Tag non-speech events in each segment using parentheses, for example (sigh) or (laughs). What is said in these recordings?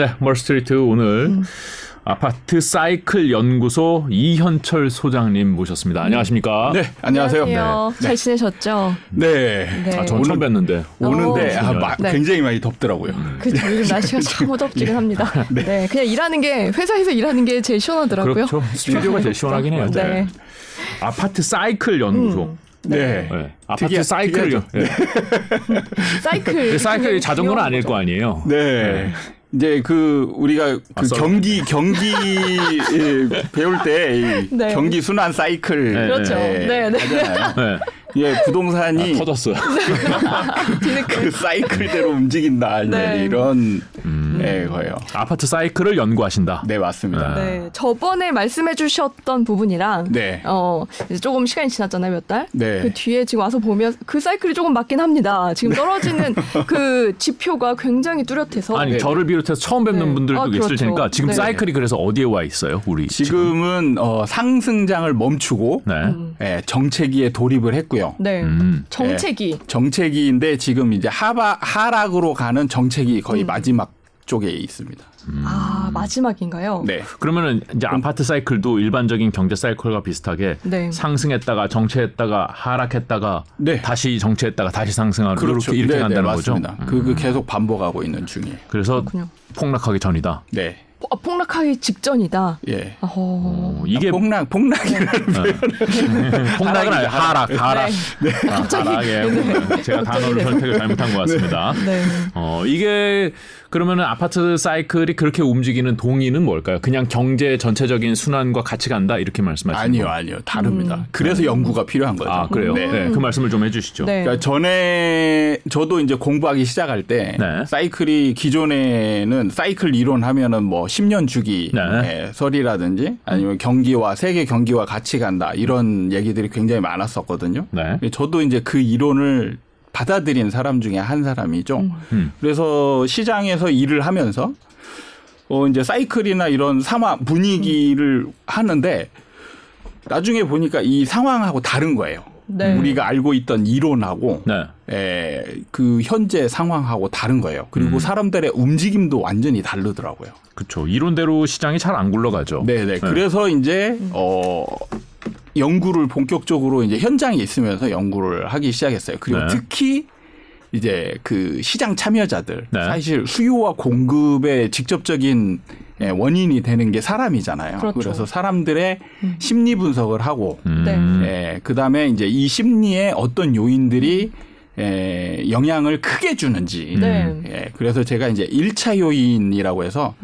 네, 멀스트리트 오늘 음. 아파트 사이클 연구소 이현철 소장님 모셨습니다. 안녕하십니까? 네, 안녕하세요. 안녕하세요. 잘 지내셨죠? 네. 네. 아, 전 처음 뵀는데. 오는데 어, 아, 마- 네. 굉장히 많이 덥더라고요. 그죠. 요즘 날씨가 (laughs) 참 무덥지긴 합니다. (laughs) 네. 그냥 일하는 게 회사에서 일하는 게 제일 시원하더라고요. 그렇죠. 스튜디오가 제일 시원하긴 해요. 네. 아파트 사이클 연구소. 네. 네. 아파트 특이하- 사이클. 네. 사이클. 사이클이 자전거는 아닐 거 아니에요. 네. 이제 그 우리가 그 아, 썰- 경기 경기 (laughs) 예, 배울 때이 네. 경기 순환 사이클 네, 그렇죠. 예, 네, 네. 네. 예, 부동산이 터졌어요. (laughs) 그 사이클대로 움직인다 네. 이런 예, 거예요. 아파트 사이클을 연구하신다. 네, 맞습니다. 네. 저번에 말씀해 주셨던 부분이랑 네. 어, 이제 조금 시간이 지났잖아요, 몇 달. 네. 그 뒤에 지금 와서 보면 그 사이클이 조금 맞긴 합니다. 지금 떨어지는 (laughs) 그 지표가 굉장히 뚜렷해서 아니 네. 저를 비롯해서 처음 뵙는 네. 분들도 아, 있을 그렇죠. 테니까 지금 네. 사이클이 그래서 어디에 와 있어요? 우리 지금은 어, 상승장을 멈추고 네. 예, 정체기에 돌입을 했고요. 네. 음. 정체기. 정체기인데 지금 이제 하바, 하락으로 가는 정체기 음. 거의 마지막 쪽에 있습니다. 아, 마지막인가요? 네. 그러면은 이제 아파트 사이클도 일반적인 경제 사이클과 비슷하게 네. 상승했다가 정체했다가 하락했다가 네. 다시 정체했다가 다시 상승하는 이렇게 이렇게 네, 간다는 네, 거죠. 음. 맞습니다. 그, 그 계속 반복하고 있는 중이에요. 그래서 그렇군요. 폭락하기 전이다. 네. 포- 아, 폭락하기 직전이다. 예. 어, 어, 이게 폭락, 폭락이라는 (laughs) 폭락은 아니에요. 하락, 하락. 네. 아, 하락에 제가 단어를 선택을 잘못한 것 같습니다. 네. 어, 이게 그러면은 아파트 사이클이 그렇게 움직이는 동의는 뭘까요? 그냥 경제 전체적인 순환과 같이 간다 이렇게 말씀하시는 아니요, 거예요? 아니요. 다릅니다. 그래서 연구가 필요한 거죠. 아, 그래요? 네. 네. 그 말씀을 좀 해주시죠. 네. 그러니까 전에 저도 이제 공부하기 시작할 때 네. 사이클이 기존에는 사이클 이론 하면은 뭐 10년 주기 네. 예, 설이라든지 아니면 경기와 세계 경기와 같이 간다 이런 얘기들이 굉장히 많았었거든요. 네. 저도 이제 그 이론을 받아들인 사람 중에 한 사람이죠. 음. 그래서 시장에서 일을 하면서 어 이제 사이클이나 이런 상황 분위기를 하는데 나중에 보니까 이 상황하고 다른 거예요. 네. 우리가 알고 있던 이론하고 네. 에, 그 현재 상황하고 다른 거예요. 그리고 음. 사람들의 움직임도 완전히 다르더라고요. 그렇죠. 이론대로 시장이 잘 안 굴러가죠. 네네. 그래서 이제 어 연구를 본격적으로 이제 현장에 있으면서 연구를 하기 시작했어요. 그리고 네. 특히 이제 그 시장 참여자들 네. 사실 수요와 공급의 직접적인 예, 원인이 되는 게 사람이잖아요. 그렇죠. 래서 사람들의 심리 분석을 하고 음. 네. 예, 그다음에 이제 이 심리에 어떤 요인들이 에, 영향을 크게 주는지. 네. 예, 그래서 제가 이제 1차 요인이라고 해서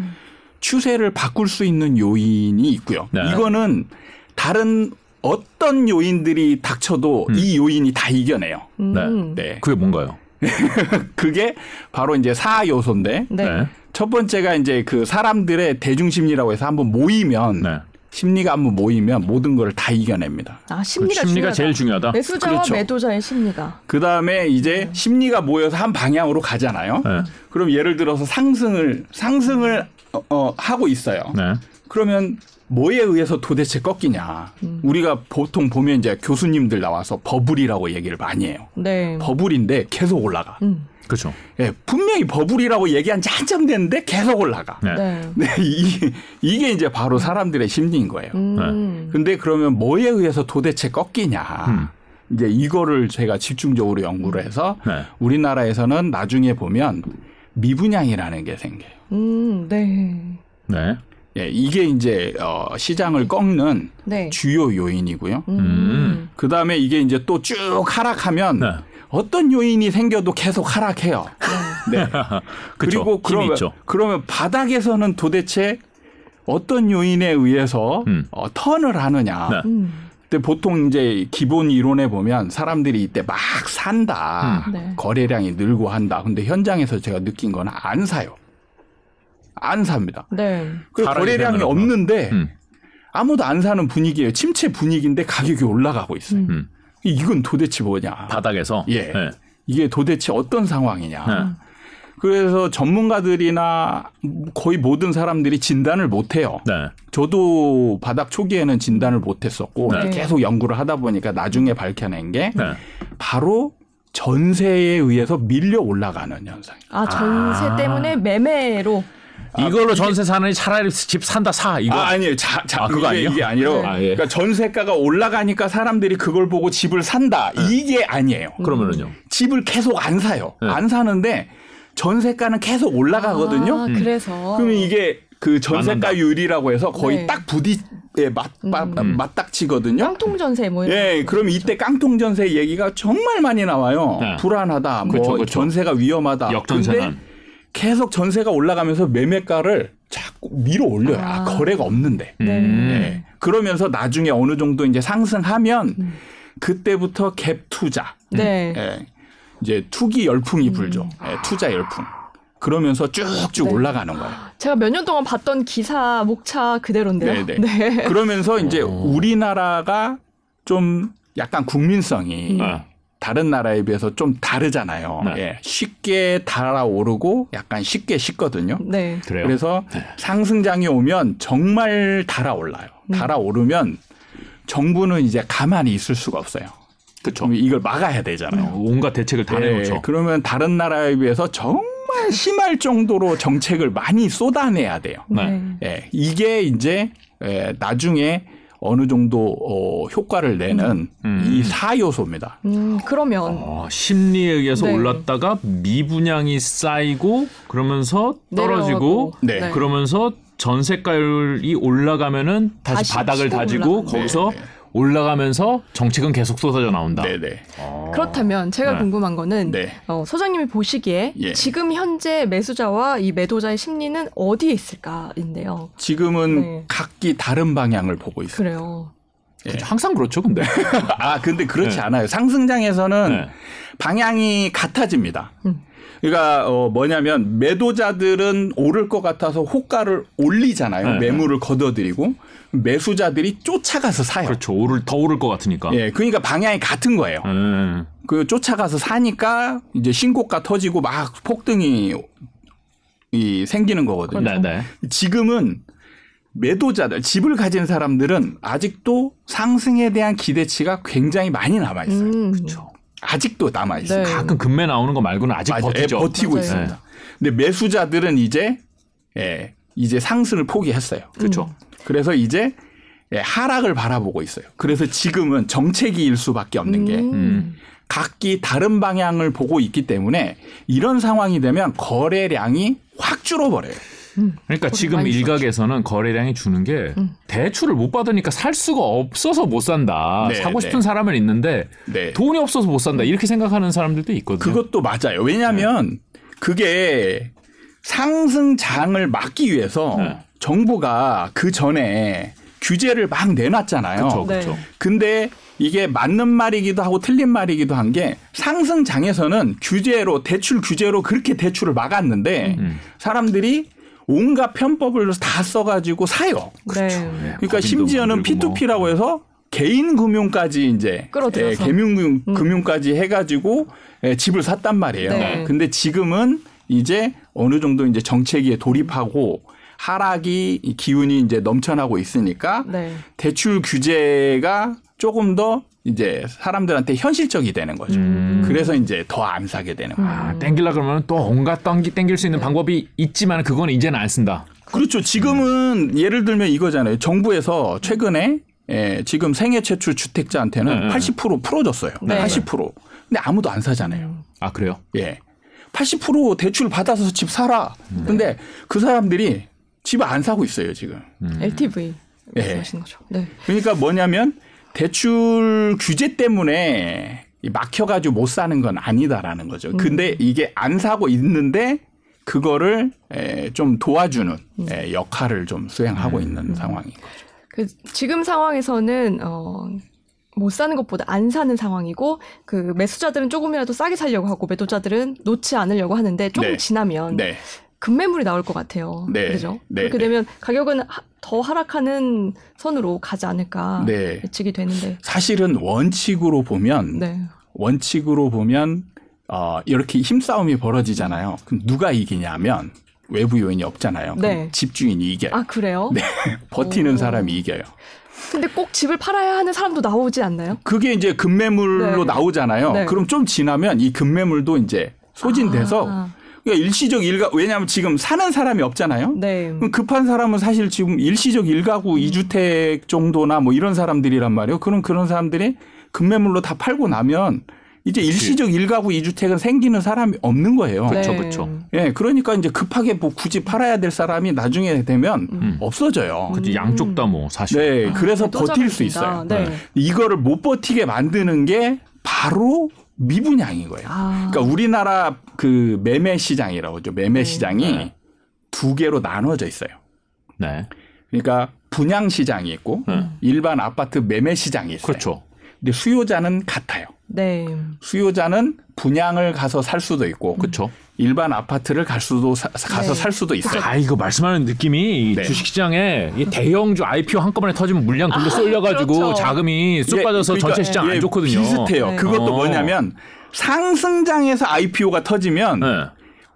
추세를 바꿀 수 있는 요인이 있고요. 네. 이거는 다른 어떤 요인들이 닥쳐도 이 요인이 다 이겨내요. 음. 네. 그게 뭔가요? (laughs) 그게 바로 이제 4요소인데 네. 첫 번째가 이제 그 사람들의 대중심리라고 해서 한번 모이면 네. 심리가 한번 모이면 모든 걸 다 이겨냅니다. 아, 그 심리가, 심리가 중요하다. 제일 중요하다. 매수자와 그렇죠. 매도자의 심리가. 그 다음에 이제 심리가 모여서 한 방향으로 가잖아요. 네. 그럼 예를 들어서 상승을 상승을 어, 어, 하고 있어요. 네. 그러면 뭐에 의해서 도대체 꺾이냐? 우리가 보통 보면 이제 교수님들 나와서 버블이라고 얘기를 많이 해요. 네. 버블인데 계속 올라가. 음. 그렇죠. 예, 분명히 버블이라고 얘기한 지 한참 됐는데 계속 올라가. 네. 네. 네, (laughs) 이, 이게 이제 바로 사람들의 심리인 거예요. 음. 근데 그러면 뭐에 의해서 도대체 꺾이냐? 음. 이제 이거를 제가 집중적으로 연구를 해서 네. 우리나라에서는 나중에 보면 미분양이라는 게 생겨요. 음. 네. 네. 예, 이게 이제 어, 시장을 꺾는 네. 주요 요인이고요. 음. 그 다음에 이게 이제 또 쭉 하락하면 네. 어떤 요인이 생겨도 계속 하락해요. 네. (laughs) 그쵸. 그리고 그러면. 그러면 바닥에서는 도대체 어떤 요인에 의해서 음. 어, 턴을 하느냐. 네. 음. 근데 보통 이제 기본 이론에 보면 사람들이 이때 막 산다. 음. 네. 거래량이 늘고 한다. 근데 현장에서 제가 느낀 거는 안 사요. 안 삽니다. 네. 그 사람이 거래량이 되는구나. 없는데 음. 아무도 안 사는 분위기예요. 침체 분위기인데 가격이 올라가고 있어요. 음. 이건 도대체 뭐냐? 바닥에서. 예. 네. 이게 도대체 어떤 상황이냐? 네. 그래서 전문가들이나 거의 모든 사람들이 진단을 못 해요. 네. 저도 바닥 초기에는 진단을 못 했었고 네. 계속 연구를 하다 보니까 나중에 밝혀낸 게 네. 바로 전세에 의해서 밀려 올라가는 현상. 아, 전세 아. 때문에 매매로 이걸로 전세 사느니 차라리 집 산다 사 이거. 아, 아니에요. 자, 자, 아, 그거 이게, 아니에요? 이게 아니라 아, 예. 그러니까 전세가가 올라가니까 사람들이 그걸 보고 집을 산다. 이게 아니에요. 그러면은요. 집을 계속 안 사요. 네. 안 사는데 전세가는 계속 올라가거든요. 아, 그래서 그러면 이게 그 전세가 맞는다. 유리라고 해서 거의 네. 딱 부딪에 맞, 맞, 음. 맞닥치거든요. 깡통 전세 뭐 예, 거. 그럼 이때 깡통 전세 얘기가 정말 많이 나와요. 네. 불안하다, 뭐 그쵸, 그쵸. 전세가 위험하다. 역전세는. 근데 계속 전세가 올라가면서 매매가를 자꾸 밀어 올려요. 아, 아. 거래가 없는데. 네. 음. 예. 그러면서 나중에 어느 정도 이제 상승하면 음. 그때부터 갭 투자. 네. 예. 이제 투기 열풍이 불죠. 예, 투자 열풍. 그러면서 쭉쭉 네. 올라가는 거예요. 제가 몇 년 동안 봤던 기사 목차 그대로인데요. 네, 네. 그러면서 이제 우리나라가 좀 약간 국민성이 아. 다른 나라에 비해서 좀 다르잖아요. 네. 예, 쉽게 달아오르고 약간 쉽게 식거든요. 네. 그래요. 그래서 상승장이 오면 정말 달아올라요. 달아오르면 정부는 이제 가만히 있을 수가 없어요. 그렇죠. 이걸 막아야 되잖아요. 온갖 대책을 다 예, 내놓죠. 그러면 다른 나라에 비해서 정말 심할 정도로 정책을 많이 쏟아내야 돼요. 네. 예, 이게 이제 예, 나중에 어느 정도 어, 효과를 내는 음. 이 사요소입니다. 음, 그러면 어, 심리에 의해서 네. 올랐다가 미분양이 쌓이고 그러면서 떨어지고. 네. 그러면서 전세가율이 올라가면은 다시, 다시 바닥을 다지고 올라가는. 거기서 네, 네. 올라가면서 정책은 계속 쏟아져 나온다. 네네. 어. 그렇다면 제가 네. 궁금한 거는 네. 어, 소장님이 보시기에 예. 지금 현재 매수자와 이 매도자의 심리는 어디에 있을까인데요. 지금은 네. 각기 다른 방향을 보고 있어요. 그래요. 예. 항상 그렇죠, 근데. (laughs) 아, 근데 그렇지 네. 않아요. 상승장에서는 네. 방향이 같아집니다. 음. 그러니까 어 뭐냐면 매도자들은 오를 것 같아서 호가를 올리잖아요. 네. 매물을 걷어들이고 매수자들이 쫓아가서 사요. 그렇죠. 오를 더 오를 것 같으니까. 예, 그러니까 방향이 같은 거예요. 음. 그 쫓아가서 사니까 이제 신고가 터지고 막 폭등이 이 생기는 거거든요. 네, 네. 지금은 매도자들, 집을 가진 사람들은 아직도 상승에 대한 기대치가 굉장히 많이 남아 있어요. 음. 그렇죠. 아직도 남아 있어요. 네. 가끔 금매 나오는 거 말고는 아직 맞아요. 버티죠. 예, 버티고 맞아요. 있습니다. 근데 매수자들은 이제 예, 이제 상승을 포기했어요. 그렇죠. 그래서 이제 예, 하락을 바라보고 있어요. 그래서 지금은 정체기일 수밖에 없는 게 음. 각기 다른 방향을 보고 있기 때문에 이런 상황이 되면 거래량이 확 줄어버려요. 그러니까 지금 일각에서는 거래량이 주는 게 음. 대출을 못 받으니까 살 수가 없어서 못 산다. 네, 사고 싶은 네. 사람은 있는데 네. 돈이 없어서 못 산다. 이렇게 생각하는 사람들도 있거든요. 그것도 맞아요. 왜냐하면 그게 상승장을 막기 위해서 네. 정부가 그 전에 규제를 막 내놨잖아요. 그렇죠. 네. 그렇죠. 근데 이게 맞는 말이기도 하고 틀린 말이기도 한 게 상승장에서는 규제로 대출 규제로 그렇게 대출을 막았는데 음. 사람들이 온갖 편법을 다 써가지고 사요. 네. 그러니까 법인도 심지어는 만들고 뭐. P2P라고 해서 개인 금융까지 이제. 예, 개인 금융, 음. 금융까지 해가지고 예, 집을 샀단 말이에요. 네. 근데 지금은 이제 어느 정도 이제 정체기에 돌입하고 하락이 이 기운이 이제 넘쳐나고 있으니까 네. 대출 규제가 조금 더 이제 사람들한테 현실적이 되는 거죠. 음. 그래서 이제 더 안 사게 되는 거예요. 아, 땡길라 그러면 또 온갖 땡기, 땡길 수 있는 방법이 있지만 그건 이제는 안 쓴다. 그렇죠. 지금은 예를 들면 이거잖아요. 정부에서 최근에 예, 지금 생애 최초 주택자한테는 네. 80% 풀어줬어요. 네. 80%. 근데 아무도 안 사잖아요. 아 그래요? 예. 80% 대출 받아서 집 사라. 근데 그 사람들이 집을 안 사고 있어요, 지금. LTV 예. 말씀하시는 거죠. 네. 그러니까 뭐냐면 대출 규제 때문에 이 막혀가지고 못 사는 건 아니다라는 거죠. 근데 이게 안 사고 있는데 그거를 에, 좀 도와주는 에, 역할을 좀 수행하고 있는 상황인 거죠. 그 지금 상황에서는 어. 못 사는 것보다 안 사는 상황이고 그 매수자들은 조금이라도 싸게 살려고 하고 매도자들은 놓지 않으려고 하는데 조금 네. 지나면 네. 급매물이 나올 것 같아요. 네. 그죠? 네. 그렇게 되면 가격은 하- 더 하락하는 선으로 가지 않을까 네. 예측이 되는데. 사실은 원칙으로 보면 네. 원칙으로 보면 어, 이렇게 힘싸움이 벌어지잖아요. 그럼 누가 이기냐면 외부 요인이 없잖아요. 네. 집주인이 이겨요. 아 그래요? 네. (laughs) 버티는 오. 사람이 이겨요. 근데 꼭 집을 팔아야 하는 사람도 나오지 않나요? 그게 이제 급매물로 네. 나오잖아요. 네. 그럼 좀 지나면 이 급매물도 이제 소진돼서 아, 그러니까 일시적 일가 왜냐하면 지금 사는 사람이 없잖아요. 네. 그럼 급한 사람은 사실 지금 일시적 일가구 이주택 정도나 뭐 이런 사람들이란 말이에요. 그럼 그런 사람들이 급매물로 다 팔고 나면 이제 일시적 일가구 이주택은 생기는 사람이 없는 거예요. 그쵸, 네. 그쵸. 예, 그러니까 이제 급하게 뭐 굳이 팔아야 될 사람이 나중에 되면 음. 없어져요. 그치, 양쪽 다 뭐 사실. 네, 그래서 또 버틸 수. 있어요. 네. 이거를 못 버티게 만드는 게 바로 미분양인 거예요. 아. 그러니까 우리나라 그 매매 시장이라고 하죠. 매매 시장이 네. 두 개로 나눠져 있어요. 네. 그러니까 분양 시장이 있고 네. 일반 아파트 매매 시장이 있어요. 그렇죠. 근데 수요자는 같아요. 네. 수요자는 분양을 가서 살 수도 있고 그렇죠. 일반 아파트를 갈 수도 사- 가서 네. 살 수도 있어요. 아 이거 말씀하는 느낌이 네. 주식시장에 이 대형주 IPO 한꺼번에 터지면 물량 글로 쏠려가지고 그렇죠. 자금이 쑥 예, 빠져서 그러니까 전체 시장 예, 안 좋거든요. 비슷해요. 네. 그것도 어. 뭐냐면 상승장에서 IPO가 터지면 네.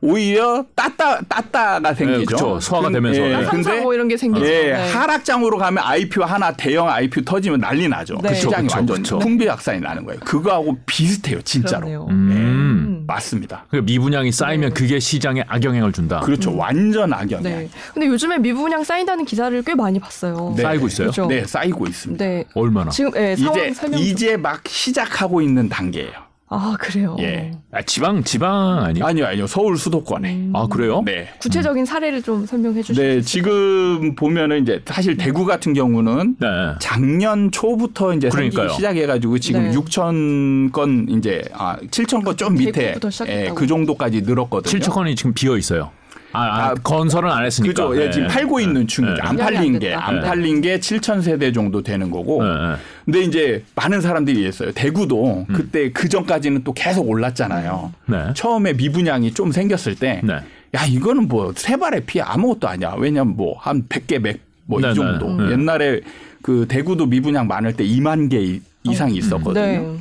오히려 따따 따따가 생기죠. 그쵸. 소화가 근- 되면서. 예, 네. 근데 상장 뭐 이런 게 생기죠. 예, 네. 하락장으로 가면 IPO 하나 대형 IPO 터지면 난리 나죠. 네. 그 시장이 그쵸, 완전 그쵸. 풍비박산이 나는 거예요. 그거하고 비슷해요, 진짜로. 음. 음. 맞습니다. 그 미분양이 쌓이면 그게 시장에 악영향을 준다. 그렇죠. 완전 악영이야. 네. 근데 요즘에 미분양 쌓인다는 기사를 꽤 많이 봤어요. 네. 쌓이고 있어요. 그렇죠. 네, 쌓이고 있습니다. 네. 얼마나? 지금 예, 상황 이제 설명 좀. 이제 막 시작하고 있는 단계예요. 아 그래요. 예. 아, 지방 지방 아니요? 아니요, 아니요. 서울 수도권에. 아 그래요? 네. 구체적인 사례를 좀 설명해 주시죠. 네, 지금 보면은 이제 사실 대구 같은 경우는 네. 작년 초부터 이제 그러니까요. 생기기 시작해가지고 지금 네. 6천 건 이제 아 7천 건 좀 밑에. 예, 그 정도까지 늘었거든요. 7천 건이 지금 비어 있어요. 아, 아, 아, 건설은 안 했으니까. 그죠. 예, 네. 지금 팔고 있는 네. 중이죠. 안 분양이 안 팔린 게. 안 네. 팔린 게 7천 세대 정도 되는 거고. 네, 네. 근데 이제 많은 사람들이 있어요. 대구도 음. 그때 그 전까지는 또 계속 올랐잖아요. 네. 처음에 미분양이 좀 생겼을 때, 네. 야 이거는 뭐 세 발의 피 아무것도 아니야. 왜냐면 뭐 한 100개, 100, 뭐이 네, 네. 정도. 네. 옛날에 그 대구도 미분양 많을 때 2만 개 이- 이상이 있었거든요. 네.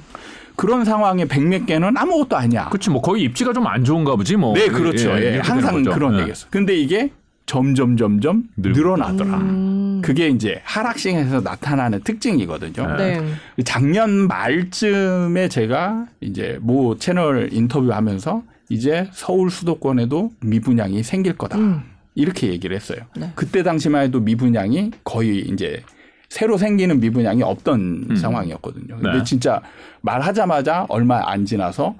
그런 상황에 100몇 개는 아무것도 아니야. 그렇지 뭐 거의 입지가 좀 안 좋은가 보지 뭐. 네, 그렇죠. 예, 이렇게 항상 되는 거죠. 그런 네. 얘기였어. 근데 이게 점점 점점 늘고. 늘어나더라. 음. 그게 이제 하락시에서 나타나는 특징이거든요. 네. 작년 말쯤에 제가 이제 모 채널 인터뷰하면서 이제 서울 수도권에도 미분양이 생길 거다. 음. 이렇게 얘기를 했어요. 네. 그때 당시만 해도 미분양이 거의 이제 새로 생기는 미분양이 없던 음. 상황이었거든요. 근데 네. 진짜 말하자마자 얼마 안 지나서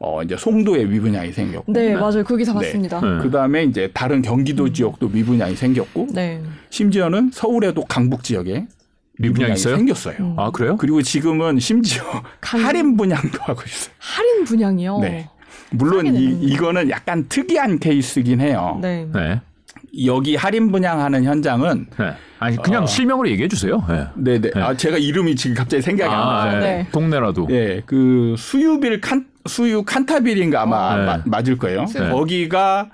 어 이제 송도에 미분양이 생겼고 네, 맞아요. 그 기사 네. 봤습니다. 네. 그다음에 이제 다른 경기도 지역도 미분양이 생겼고 네. 심지어는 서울에도 강북 지역에 미분양이 있어요? 생겼어요. 음. 아 그래요? 그리고 지금은 심지어 강- 할인 분양도 하고 있어요. 할인 분양이요. 네. 물론 싸게 이, 이거는 약간 특이한 케이스긴 해요. 네. 네. 여기 할인 분양하는 현장은 네. 아니 그냥 어. 실명으로 얘기해 주세요. 네. 네네. 아 제가 이름이 지금 갑자기 생각이 안 아, 나요. 네. 네. 동네라도. 예, 그 수유빌 칸 수유 칸타빌인가 아마 네. 마- 맞을 거예요. 네. 거기가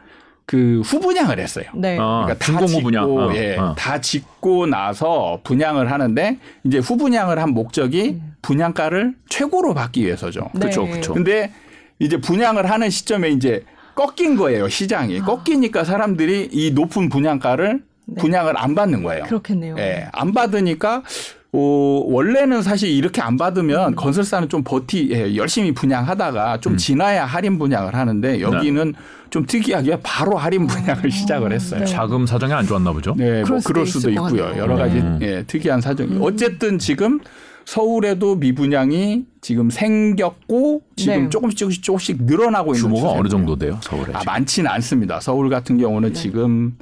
그 후분양을 했어요. 네. 어, 그러니까 다 짓고 분양. 어, 예, 어. 다 짓고 나서 분양을 하는데 이제 후분양을 한 목적이 분양가를 최고로 받기 위해서죠. 네. 그렇죠, 그렇죠. 근데 이제 분양을 하는 시점에 이제 꺾인 거예요 시장이 아. 꺾이니까 사람들이 이 높은 분양가를 네. 분양을 안 받는 거예요. 그렇겠네요. 예, 안 받으니까 어, 원래는 사실 이렇게 안 받으면 건설사는 좀 버티 예, 열심히 분양하다가 좀 지나야 할인 분양을 하는데 여기는 좀 특이하게 바로 할인 분양을 시작을 했어요. 네. 자금 사정이 안 좋았나 보죠. 네, 뭐 그럴 수도 그럴 수도 있고요. 여러 가지 음. 예, 특이한 사정이. 어쨌든 지금 서울에도 미분양이 지금 생겼고 지금 네. 조금씩 조금씩 조금씩 늘어나고 있는 규모가 어느. 정도 돼요? 서울에. 아? 많지는 않습니다. 서울 같은 경우는 네. 지금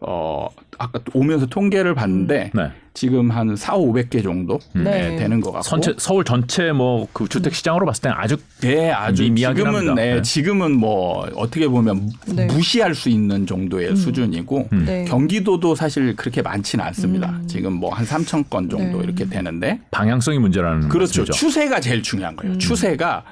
어 아까 오면서 통계를 봤는데 네. 지금 한 4, 500개 정도 네. 예, 되는 것 같고. 전체 서울 전체 뭐 그 주택 시장으로 봤을 때는 아주 네, 아주 지금은. 네, 네. 지금은 뭐 어떻게 보면 네. 무시할 수 있는 정도의 수준이고 음. 네. 경기도도 사실 그렇게 많지는 않습니다. 음. 지금 뭐 한 3천 건 정도 네. 이렇게 되는데 방향성이 문제라는 그렇죠. 말씀이죠. 추세가 제일 중요한 음. 거예요. 추세가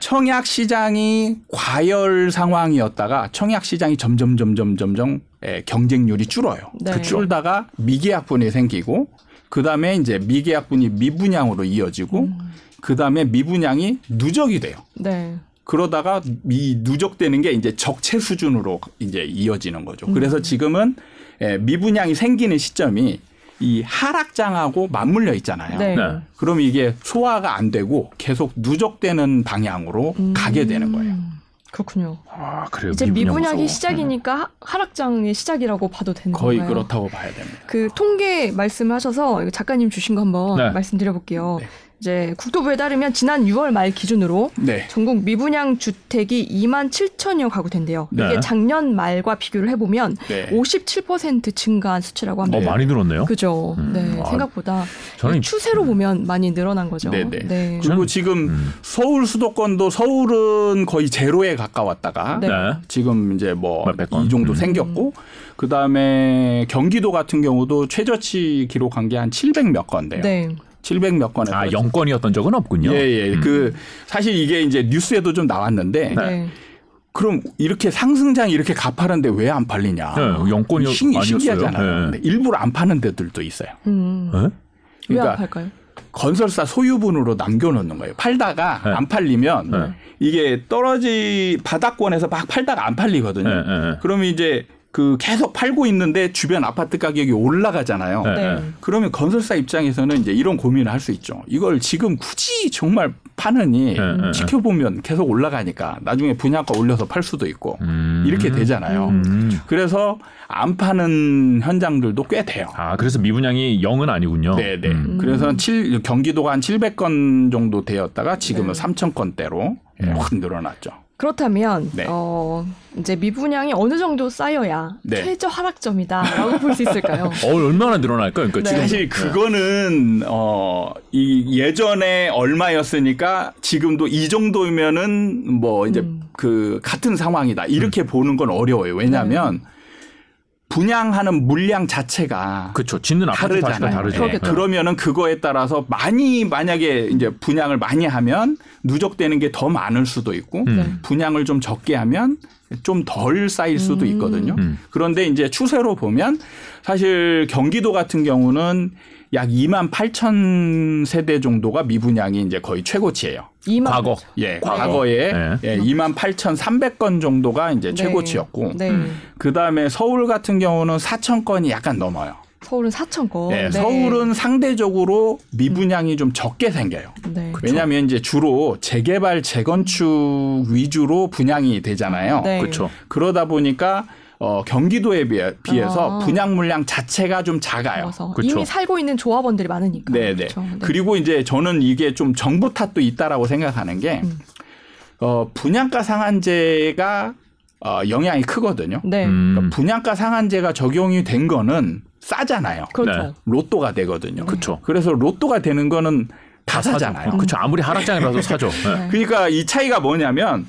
청약 시장이 과열 상황이었다가 청약 시장이 점점 점점 점점 예, 경쟁률이 줄어요. 네. 그 줄다가 미계약분이 생기고 그다음에 이제 미계약분이 미분양으로 이어지고 음. 그다음에 미분양이 누적이 돼요. 네. 그러다가 미 누적되는 게 이제 적체 수준으로 이제 이어지는 거죠. 음. 그래서 지금은 예, 미분양이 생기는 시점이 이 하락장하고 맞물려 있잖아요. 네. 네. 그럼 이게 소화가 안 되고 계속 누적되는 방향으로 음. 가게 되는 거예요. 그렇군요. 아 그래요. 이제 미분양 미분양이. 시작이니까 하- 하락장의 시작이라고 봐도 되는 거의 건가요? 그렇다고 봐야 됩니다. 그 통계 말씀하셔서 작가님 주신 거 한번 네. 말씀드려 볼게요. 네. 이제 국토부에 따르면 지난 6월 말 기준으로 네. 전국 미분양 주택이 2만 7천여 가구 된대요. 네. 이게 작년 말과 비교를 해보면 네. 57% 증가한 수치라고 어 합니다. 많이 늘었네요. 그죠. 음. 네, 아, 생각보다 저는 추세로 보면 많이 늘어난 거죠. 네, 네. 네. 그리고 전- 지금 음. 서울 수도권도 서울은 거의 제로에 가까웠다가 네. 네. 지금 이제 뭐. 이 정도 음. 생겼고 그 다음에 경기도 같은 경우도 최저치 기록한 게 한 700 몇 건데요. 네. 700몇 건에 아 영건이었던 적은 없군요. 예, 예. 음. 그 사실 이게 이제 뉴스에도 좀 나왔는데 네. 그럼 이렇게 상승장이 이렇게 가파른데 왜 안 팔리냐? 네, 신, 아니었어요. 신기하잖아요. 네. 일부러 안 파는 데들도 있어요. 음. 네? 왜 그러니까 안 팔까요? 건설사 소유분으로 남겨놓는 거예요. 팔다가 네. 안 팔리면 네. 이게 떨어지 바닥권에서 막 팔다가 안 팔리거든요. 네, 네, 네. 그러면 이제 그 계속 팔고 있는데 주변 아파트 가격이 올라가잖아요. 네. 네. 그러면 건설사 입장에서는 이제 이런 고민을 할 수 있죠. 이걸 지금 굳이 정말 파느니 네, 네, 지켜보면 계속 올라가니까 나중에 분양가 올려서 팔 수도 있고 음. 이렇게 되잖아요. 음. 그래서 안 파는 현장들도 꽤 돼요. 아 그래서 미분양이 0은 아니군요. 네, 네. 음. 그래서 한 7, 경기도가 한 700건 정도 되었다가 지금은 네. 3,000건대로 예, 음. 확 늘어났죠. 그렇다면 네. 어, 이제 미분양이 어느 정도 쌓여야 네. 최저 하락점이다라고 볼 수 있을까요? (laughs) 어, 얼마나 늘어날까요? 그러니까 네. 지금 사실 그거는 어, 이 예전에 얼마였으니까 지금도 이 정도면은 뭐 이제 음. 그 같은 상황이다. 이렇게 보는 건 어려워요. 왜냐하면 네. 분양하는 물량 자체가 그렇죠. 짓는 아파트 자체가 다르잖아요. 다르죠. 네. 그러면은 그거에 따라서 많이 만약에 이제 분양을 많이 하면 누적되는 게 더 많을 수도 있고 음. 네. 분양을 좀 적게 하면 좀 덜 쌓일 수도 음. 있거든요. 음. 그런데 이제 추세로 보면 사실 경기도 같은 경우는 약 2만 8천 세대 정도가 미분양이 이제 거의 최고치예요. 2만 과거. 예, 과거. 과거 에 네. 예, 2만 8천 300건 정도가 이제 네. 최고치였고 네. 그 다음에 서울 같은 경우는 4천 건이 약간 넘어요. 서울은 4천 건. 네, 서울은 상대적으로 미분양이 음. 좀 적게 생겨요. 네. 왜냐하면 이제 주로 재개발 재건축 위주로 분양이 되잖아요. 네. 그렇죠. 그러다 보니까 어, 경기도에 비해, 비해 서 아. 분양 물량 자체가 좀 작아요. 그쵸. 이미 살고 있는 조합원들이 많으니까. 네네. 그렇죠. 네. 그리고 이제 저는 이게 좀 정부 탓도 있다라고 생각하는 게 음. 어, 분양가 상한제가 어, 영향이 크거든요. 네. 음. 그러니까 분양가 상한제가 적용이 된 거는 싸잖아요. 그렇죠. 네. 로또가 되거든요. 그렇죠. 그래서 로또가 되는 거는 다 사잖아요. 그렇죠. 아무리 하락장이라도 사죠. 네. 네. 그러니까 이 차이가 뭐냐면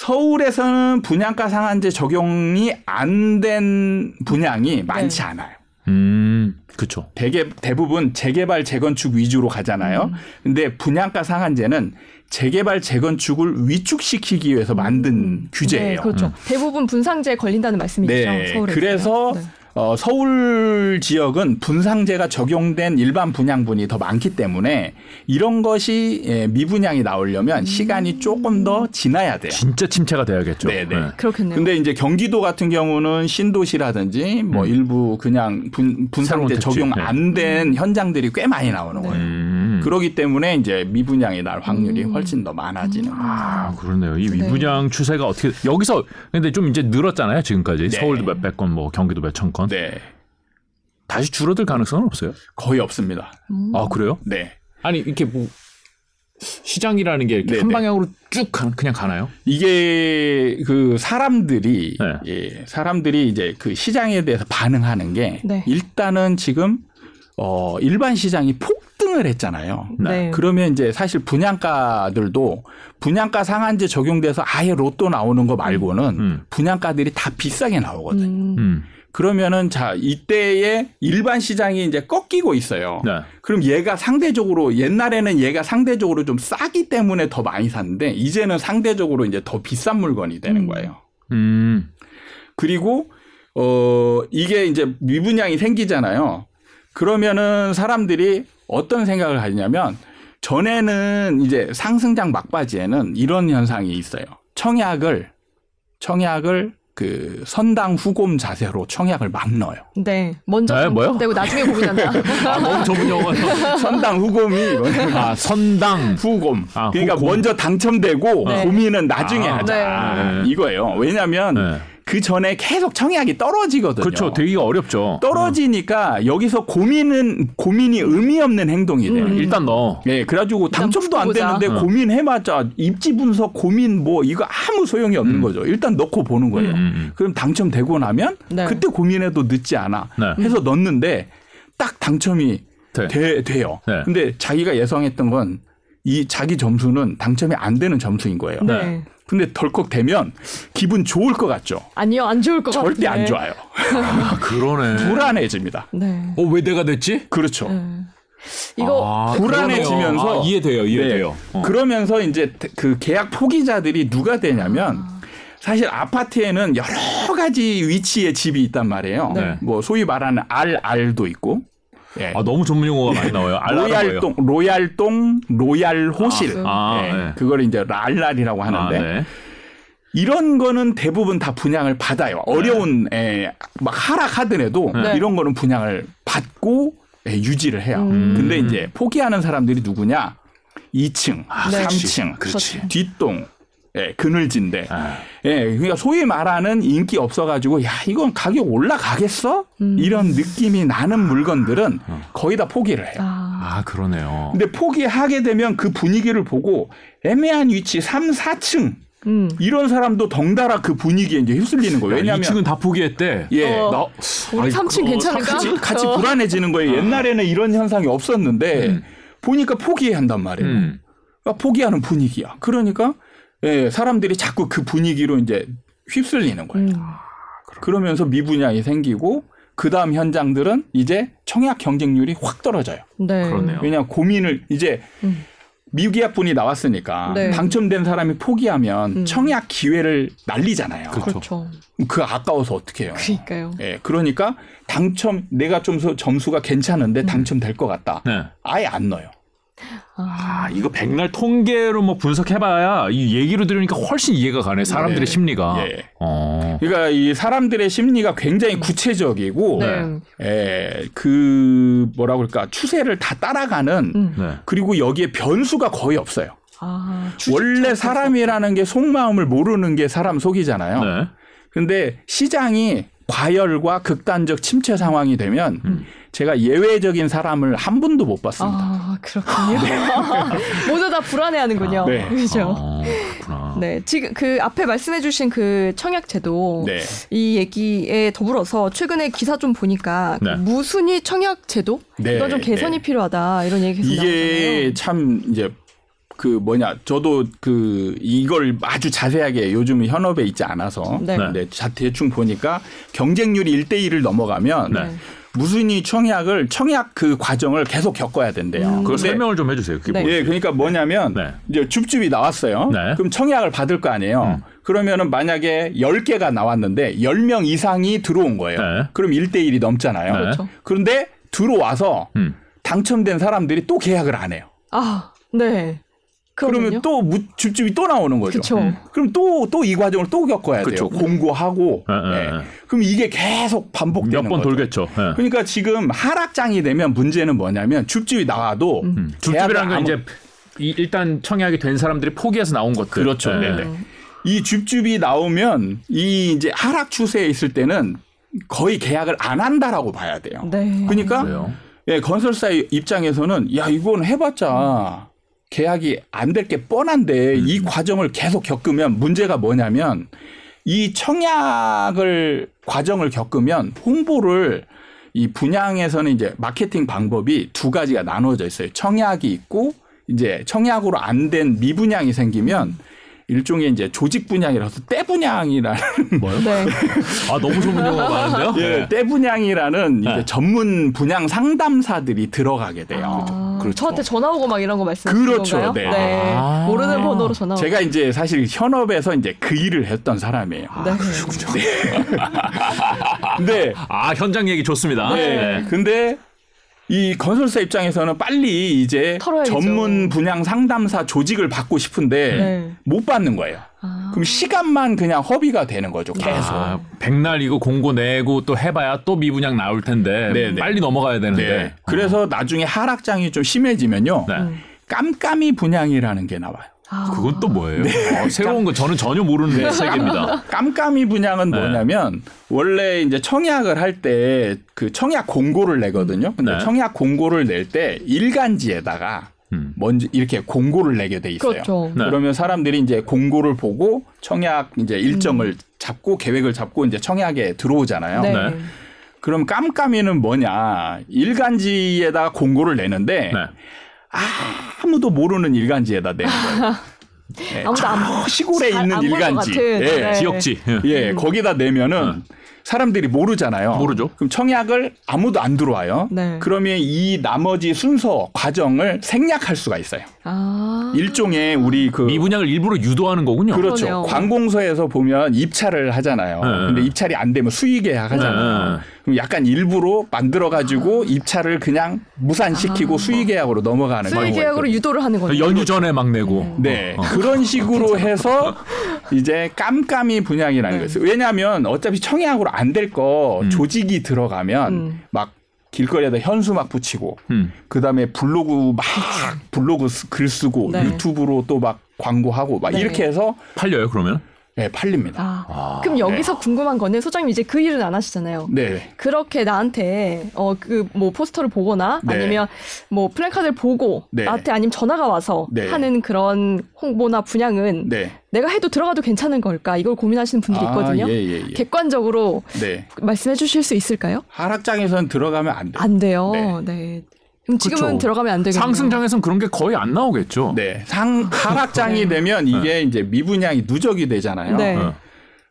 서울에서는 분양가 상한제 적용이 안 된 분양이 많지 네. 않아요. 음, 그렇죠. 대개 대부분 재개발 재건축 위주로 가잖아요. 음. 근데 분양가 상한제는 재개발 재건축을 위축시키기 위해서 만든 규제예요. 네, 그렇죠. 음. 대부분 분상제에 걸린다는 말씀이죠. 네. 서울에. 그래서 네. 어, 서울 지역은 분상제가 적용된 일반 분양분이 더 많기 때문에 이런 것이 예, 미분양이 나오려면 시간이 조금 더 지나야 돼요. 진짜 침체가 돼야겠죠. 네, 네. 그렇겠네요. 근데 이제 경기도 같은 경우는 신도시라든지 뭐 음. 일부 그냥 분, 분상제. 적용 네. 안된 현장들이 꽤 많이 나오는 네. 거예요. 음. 그러기 때문에 이제 미분양이 날 확률이 음. 훨씬 더 많아지는 거예요. 아, 그러네요. 이 네. 미분양 추세가 어떻게 여기서 근데 좀 이제 늘었잖아요, 지금까지. 네. 서울도 몇백 건, 뭐 경기도 몇천 건. 네. 다시 줄어들 가능성은 없어요? 거의 없습니다. 음. 아, 그래요? 네. 아니, 이렇게 뭐 시장이라는 게 이렇게 네, 한 네. 방향으로 쭉 가, 그냥 가나요? 이게 그 사람들이 네. 예, 사람들이 이제 그 시장에 대해서 반응하는 게 네. 일단은 지금 어 일반 시장이 폭등을 했잖아요. 네. 그러면 이제 사실 분양가들도 분양가 상한제 적용돼서 아예 로또 나오는 거 말고는 음. 분양가들이 다 비싸게 나오거든요. 음. 음. 그러면은 자 이때에 일반 시장이 이제 꺾이고 있어요. 네. 그럼 얘가 상대적으로 옛날에는 얘가 상대적으로 좀 싸기 때문에 더 많이 샀는데 이제는 상대적으로 이제 더 비싼 물건이 되는 음. 거예요. 음. 그리고 어 이게 이제 미분양이 생기잖아요. 그러면은 사람들이 어떤 생각을 하냐면 전에는 이제 상승장 막바지에는 이런 현상이 있어요. 청약을 청약을 그 선당 후곰 자세로 청약을 막 넣어요. 네. 먼저 네, 뭐요? 되고 나중에 고민한다. (laughs) 아, 너무 전문 용어. (laughs) 선당 후곰이 뭐냐면 아, 선당. 후곰. 아, 그러니까 후곰. 먼저 당첨되고 네. 고민은 나중에 아, 하자. 네. 이거예요. 왜냐하면 네. 그 전에 계속 청약이 떨어지거든요. 그렇죠. 되기가 어렵죠. 떨어지니까 여기서 고민은 고민이 의미 없는 행동이 돼요. 어, 일단 넣어. 예, 그래가지고 당첨도 안. 되는데 어. 고민해봤자 입지 분석 고민 뭐 이거 아무 소용이 없는 거죠. 일단 넣고 보는 거예요. 음, 음. 그럼 당첨되고 나면 네. 그때 고민해도 늦지 않아. 네. 해서 넣는데 딱 당첨이 돼. 돼, 돼요. 네. 근데 자기가 예상했던 건 이 자기 점수는 당첨이 안 되는 점수인 거예요. 네. 근데 덜컥 되면 기분 좋을 것 같죠. 아니요, 안 좋을 것 같아요. 절대 안 좋아요. 아, (laughs) 그러네. 불안해집니다. 네. 어, 왜 내가 됐지? 그렇죠. 네. 이거 아, 불안해지면서. 아, 이해돼요. 이해돼요. 네. 어. 그러면서 이제 그 계약 포기자들이 누가 되냐면 사실 아파트에는 여러 가지 위치의 집이 있단 말이에요. 네. 뭐 소위 말하는 RR도 있고, 예. 아, 너무 전문 용어가 많이 나와요. 로얄동, 로얄동, 로얄 호실. 아, 예. 네. 그걸 이제 랄랄이라고 아, 하는데 네. 이런 거는 대부분 다 분양을 받아요. 어려운 에, 막 하락하더라도 네. 이런 거는 분양을 받고 예, 유지를 해요. 음. 근데 이제 포기하는 사람들이 누구냐? 2층, 네. 3층, 그렇지. 뒷동, 예, 그늘진데. 아, 예, 그러니까 소위 말하는 인기 없어가지고 야 이건 가격 올라가겠어? 이런 느낌이 나는 물건들은 거의 다 포기를 해요. 아, 아, 그러네요. 근데 포기하게 되면 그 분위기를 보고 애매한 위치 3, 4층 음. 이런 사람도 덩달아 그 분위기에 이제 휩쓸리는 거예요. 왜냐하면 2층은 다 포기했대. 예, 어. 나- 우리 아이, 3층 그거 괜찮을까? 같이 같이 어. 불안해지는 거예요. 옛날에는 이런 현상이 없었는데 보니까 포기한단 말이에요. 음. 그러니까 포기하는 분위기야. 그러니까 예, 사람들이 자꾸 그 분위기로 이제 휩쓸리는 거예요. 음. 그러면서 미분양이 생기고 그 다음 현장들은 이제 청약 경쟁률이 확 떨어져요. 네. 그러네요. 왜냐 고민을 이제 음. 미계약분이 나왔으니까 네. 당첨된 사람이 포기하면 음. 청약 기회를 날리잖아요. 그렇죠. 그 아까워서 어떻게 해요? 그러니까요. 예, 그러니까 당첨 내가 좀 서- 점수가 괜찮은데 당첨될 것 같다. 네. 아예 안 넣어요. 아, 아, 이거 백날 통계로 뭐 분석해봐야 이 얘기로 들으니까 훨씬 이해가 가네. 사람들의 네. 심리가. 예. 어. 그러니까 이 사람들의 심리가 굉장히 구체적이고, 네. 예, 그 뭐라 그럴까 추세를 다 따라가는 음. 네. 그리고 여기에 변수가 거의 없어요. 아, 원래 사람이라는 게 속마음을 모르는 게 사람 속이잖아요. 네. 근데 시장이 과열과 극단적 침체 상황이 되면 음. 제가 예외적인 사람을 한 분도 못 봤습니다. 아, 그렇군요. (laughs) (laughs) 모두 다 불안해하는군요. 네. 그렇죠. 어, 그렇구나. 네, 지금 그 앞에 말씀해주신 그 청약제도 네. 이 얘기에 더불어서 최근에 기사 좀 보니까 그 네. 무순위 청약제도 네, 이건 좀 개선이 네. 필요하다 이런 얘기 계속 이게 나오잖아요. 참 이제 그 뭐냐 저도 그 이걸 아주 자세하게 요즘 현업에 있지 않아서 네. 근데 자 대충 보니까 경쟁률이 1대 1을 넘어가면 네. 무순위 청약을 청약 그 과정을 계속 겪어야 된대요. 음. 근데 설명을 좀 해주세요. 그게 네. 뭐- 예, 그러니까 뭐냐면 네. 이제 줍줍이 나왔어요. 네. 그럼 청약을 받을 거 아니에요. 음. 그러면은 만약에 10개가 나왔는데 10명 이상이 들어온 거예요. 네. 그럼 1대 1이 넘잖아요. 네. 그렇죠. 그런데 들어와서 음. 당첨된 사람들이 또 계약을 안 해요. 아, 네. 그러면 또 무- 줍줍이 또 나오는 거죠. 그쵸. 음. 그럼 또 또 이 과정을 또 겪어야 그쵸. 돼요. 공고하고. 네, 네. 그럼 이게 계속 반복되는 몇번 거죠. 돌겠죠. 네. 그러니까 지금 하락장이 되면 문제는 뭐냐면 줍줍이 나와도 음. 줍줍이라는 건 아무- 이제 이- 일단 청약이 된 사람들이 포기해서 나온 것들. 그렇죠. 네. 이 줍줍이 나오면 이 이제 하락 추세에 있을 때는 거의 계약을 안 한다라고 봐야 돼요. 네. 그러니까. 예, 건설사 입장에서는 야 이건 해봤자 계약이 안 될 게 뻔한데 음. 이 과정을 계속 겪으면 문제가 뭐냐면 이 청약을 과정을 겪으면 홍보를 이 분양에서는 이제 마케팅 방법이 두 가지가 나눠져 있어요. 청약이 있고 이제 청약으로 안 된 미분양이 생기면 일종의 이제 조직 분양이라서 때 분양이라는 뭐요? 네. 아 너무 전문 용어가 많은데요. 예, 네. 때 분양이라는 이제 네. 전문 분양 상담사들이 들어가게 돼요. 아, 그렇죠. 저한테 전화 오고 막 이런 거 말씀하시는 그렇죠. 건가요? 네. 아. 모르는 번호로 전화 오고. 제가 이제 사실 현업에서 이제 그 일을 했던 사람이에요. 네. 근데 (laughs) 아 현장 얘기 좋습니다. 네. 근데 이 건설사 입장에서는 빨리 이제 털어야겠죠. 전문 분양 상담사 조직을 받고 싶은데 네. 못 받는 거예요. 아. 그럼 시간만 그냥 허비가 되는 거죠. 계속. 아, 백날 이거 공고 내고 또 해봐야 또 미분양 나올 텐데 네, 네. 빨리 넘어가야 되는데. 네. 그래서 나중에 하락장이 좀 심해지면요. 네. 깜깜이 분양이라는 게 나와요. 아. 그건 또 뭐예요? 네. 어, 새로운 거 저는 전혀 모르는 세계입니다. 깜깜이 분양은 네. 뭐냐면 원래 이제 청약을 할 때 그 청약 공고를 내거든요. 근데 네. 청약 공고를 낼 때 일간지에다가 음. 먼저 이렇게 공고를 내게 돼 있어요. 그렇죠. 네. 그러면 사람들이 이제 공고를 보고 청약 이제 일정을 잡고 계획을 잡고 이제 청약에 들어오잖아요. 네. 네. 그럼 깜깜이는 뭐냐? 일간지에다가 공고를 내는데 네. 아무도 모르는 일간지에다 내는 거예요. 네, 아무도 안저 시골에 잘 있는 일간지. 예. 네. 지역지. 예. 예, 거기다 내면은 사람들이 모르잖아요. 모르죠. 그럼 청약을 아무도 안 들어와요. 네. 그러면 이 나머지 순서 과정을 생략할 수가 있어요. 아. 일종의 우리 그 미분양을 일부러 유도하는 거군요. 그렇죠. 그러네요. 관공서에서 보면 입찰을 하잖아요. 네. 근데 입찰이 안 되면 수의계약 하잖아요. 네. 그럼 약간 일부러 만들어 가지고 입찰을 그냥 무산시키고 수의계약으로 넘어가는 수의 경우가 계약으로 있거든요. 유도를 하는 거죠. 연휴 전에 막 내고. 네. 어. 그런 식으로 (laughs) 해서 이제 깜깜이 분양이라는 네. 거예요. 왜냐하면 어차피 청약으로 안될 거 조직이 들어가면 음. 막 길거리에다 현수 막 붙이고 음. 그다음에 블로그 막 블로그 쓰- 글 쓰고 네. 유튜브로 또 막 광고하고 막 네. 이렇게 해서 팔려요 그러면? 네, 팔립니다. 아. 그럼 여기서 궁금한 거는 소장님 이제 그 일은 안 하시잖아요. 네. 그렇게 나한테 어 그 뭐 포스터를 보거나 네. 아니면 뭐 플랜카드를 보고 네. 나한테 아니면 전화가 와서 네. 하는 그런 홍보나 분양은 네. 내가 해도 들어가도 괜찮은 걸까 이걸 고민하시는 분들이 있거든요. 아, 예, 예, 예. 객관적으로 네. 말씀해 주실 수 있을까요? 하락장에선 들어가면 안 돼요. 안 돼요. 네. 네. 그럼 지금은 그렇죠. 들어가면 안 되겠네요. 상승장에선 그런 게 거의 안 나오겠죠. 네. 상 하락장이 되면 이게 이제 미분양이 누적이 되잖아요. 네. 어.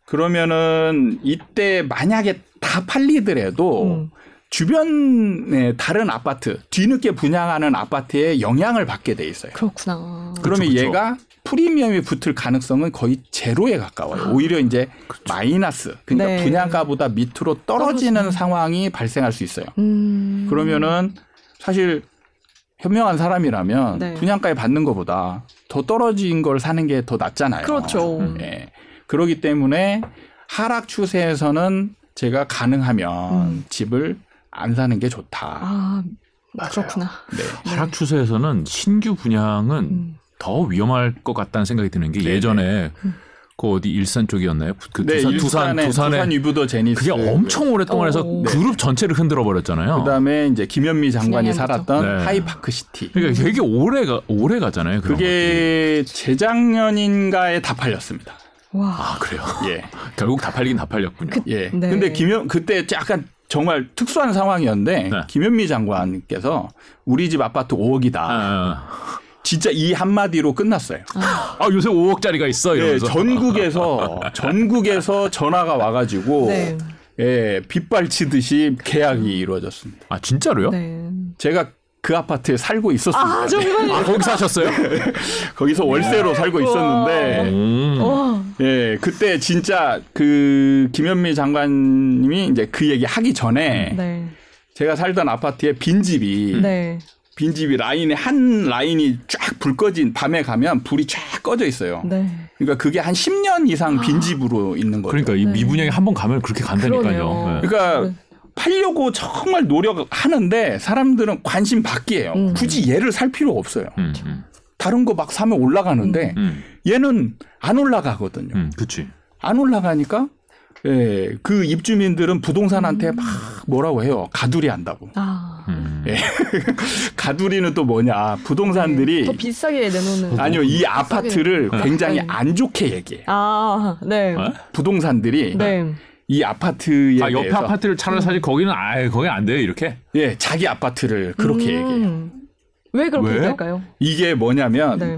그러면은 이때 만약에 다 팔리더라도 음. 주변의 다른 아파트 뒤늦게 분양하는 아파트에 영향을 받게 돼 있어요. 그렇구나. 그러면 그쵸. 얘가 프리미엄이 붙을 가능성은 거의 제로에 가까워요. 오히려 이제 마이너스 그러니까 네. 분양가보다 밑으로 떨어지는 상황이 발생할 수 있어요. 음. 그러면은 사실 현명한 사람이라면 네. 분양가에 받는 것보다 더 떨어진 걸 사는 게 더 낫잖아요. 그렇죠. 예. 그렇기 때문에 하락 추세에서는 제가 가능하면 음. 집을 안 사는 게 좋다. 아, 그렇구나. 네. 하락 추세에서는 신규 분양은 음. 더 위험할 것 같다는 생각이 드는 게 네네. 예전에 그 어디 일산 쪽이었나요? 그 네, 두산 두산 두산에 두산 위브더 제니스 그게 엄청 오랫동안 해서 어. 그룹 전체를 흔들어 버렸잖아요. 그다음에 이제 김현미 장관이 살았던 네. 하이파크 시티. 그러니까 되게 오래 가 오래 가잖아요. 그런 것들이. 그게 재작년인가에 다 팔렸습니다. 와. 아 그래요. 예. (laughs) 결국 다 팔리긴 다 팔렸군요. 예. 네. 근데 김현 그때 약간 정말 특수한 상황이었는데 네. 김현미 장관께서 우리 집 아파트 5억이다. 아, 진짜 이 한마디로 끝났어요. 아, 요새 5억짜리가 있어 예, 이러면서. 전국에서 (laughs) 전국에서 전화가 와가지고 네. 예, 빗발치듯이 계약이 이루어졌습니다. 아 진짜로요? 네. 제가 그 아파트에 살고 있었습니다. 아, 정말. 아 거기 사셨어요? (laughs) 거기서 월세로 살고 있었는데 음. 와. 예, 그때 진짜 그 김현미 장관님이 이제 그 얘기 하기 전에 네. 제가 살던 아파트에 빈집이 네. 빈집이 라인에 한 라인이 쫙 불 꺼진 밤에 가면 불이 쫙 꺼져 있어요. 네. 그러니까 그게 한 10년 이상 빈집으로 있는 거예요. 그러니까 이 네. 미분양이 한 번 가면 그렇게 간다니까요. 네. 그러니까 네. 팔려고 정말 노력하는데 사람들은 관심 받기에요. 음. 굳이 얘를 살 필요가 없어요. 음, 음, 다른 거 막 사면 올라가는데 음, 얘는 안 올라가거든요. 음, 그치. 안 올라가니까 예, 그 입주민들은 부동산한테 막 뭐라고 해요. 가두리 한다고. 아. 음. 예. (laughs) 가두리는 또 뭐냐. 부동산들이 더 비싸게 내놓는. (laughs) 아니요, 이 아파트를 굉장히 네. 안 좋게 얘기해요. 아, 네. 어? 부동산들이 네. 이 아파트에 아 옆에 대해서 아파트를 차라리 사지 거기는 아예 거기 안 돼요 이렇게. 예, 자기 아파트를 그렇게 음. 얘기해요. 왜 그렇게 왜? 얘기할까요? 이게 뭐냐면 네.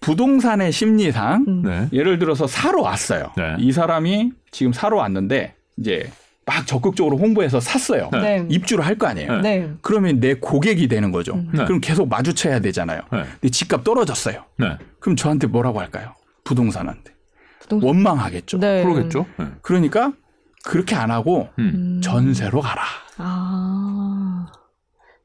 네. 부동산의 심리상 음. 네. 예를 들어서 사러 왔어요. 네. 이 사람이 지금 사러 왔는데 이제 막 적극적으로 홍보해서 샀어요. 네. 입주를 할 거 아니에요. 네. 네. 그러면 내 고객이 되는 거죠. 네. 그럼 계속 마주쳐야 되잖아요. 네. 근데 집값 떨어졌어요. 네. 그럼 저한테 뭐라고 할까요? 부동산한테. 부동산. 원망하겠죠. 네. 그러겠죠. 네. 그러니까 그렇게 안 하고 음. 음. 전세로 가라. 아.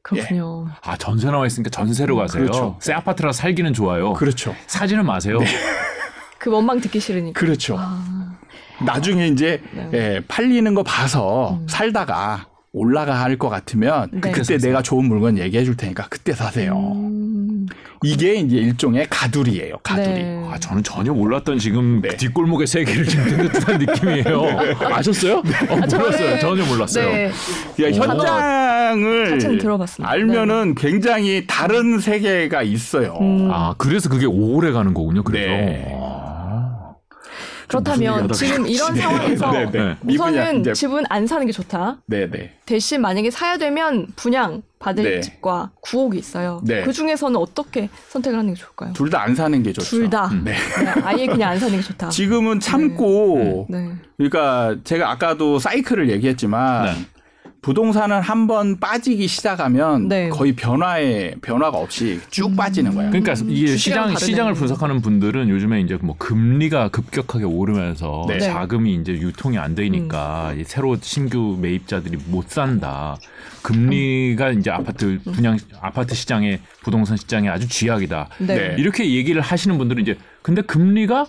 그렇군요. 아 전세 나와 있으니까 전세로 가세요. 그렇죠. 새 아파트라 살기는 좋아요. 그렇죠. 사지는 마세요. (laughs) 그 원망 듣기 싫으니까. 그렇죠. 아, 나중에 이제 네. 예, 팔리는 거 봐서 음. 살다가 올라가 할것 같으면 네. 그때 내가 좋은 물건 얘기해 줄 테니까 그때 사세요. 음, 이게 이제 일종의 가두리예요. 가두리. 네. 아, 저는 전혀 몰랐던 지금 네. 그 뒷골목의 세계를 지금 듣는 듯한 느낌이에요. (laughs) 아셨어요? 어, 몰랐어요. 전혀 몰랐어요. 네. 그러니까 어, 현장을. 알면은 굉장히 다른 세계가 있어요. 음. 아, 그래서 그게 오래 가는 거군요. 그래서. 네. 아. 그렇다면 지금 이런 네, 상황에서 (laughs) 네, 네. 미분양 우선은 이제- 집은 안 사는 게 좋다. 네, 네. 대신 만약에 사야 되면 분양 받을 네. 집과 구옥이 있어요. 네. 그 중에서는 어떻게 선택을 하는 게 좋을까요? 둘 다 안 사는 게 좋죠. 둘 다. 네. 네, 아예 그냥 안 사는 게 좋다. (laughs) 지금은 참고 네. 그러니까 제가 아까도 사이클을 얘기했지만 네. 부동산은 한 번 빠지기 시작하면 네. 거의 변화에 변화가 없이 쭉 빠지는 거예요. 그러니까 이게 주식이랑 시장 다르네. 시장을 분석하는 분들은 요즘에 이제 뭐 금리가 급격하게 오르면서 네. 자금이 이제 유통이 안 되니까 음. 이 새로 신규 매입자들이 못 산다. 금리가 이제 아파트 분양 아파트 시장에 부동산 시장에 아주 쥐약이다. 네. 네. 이렇게 얘기를 하시는 분들은 이제 근데 금리가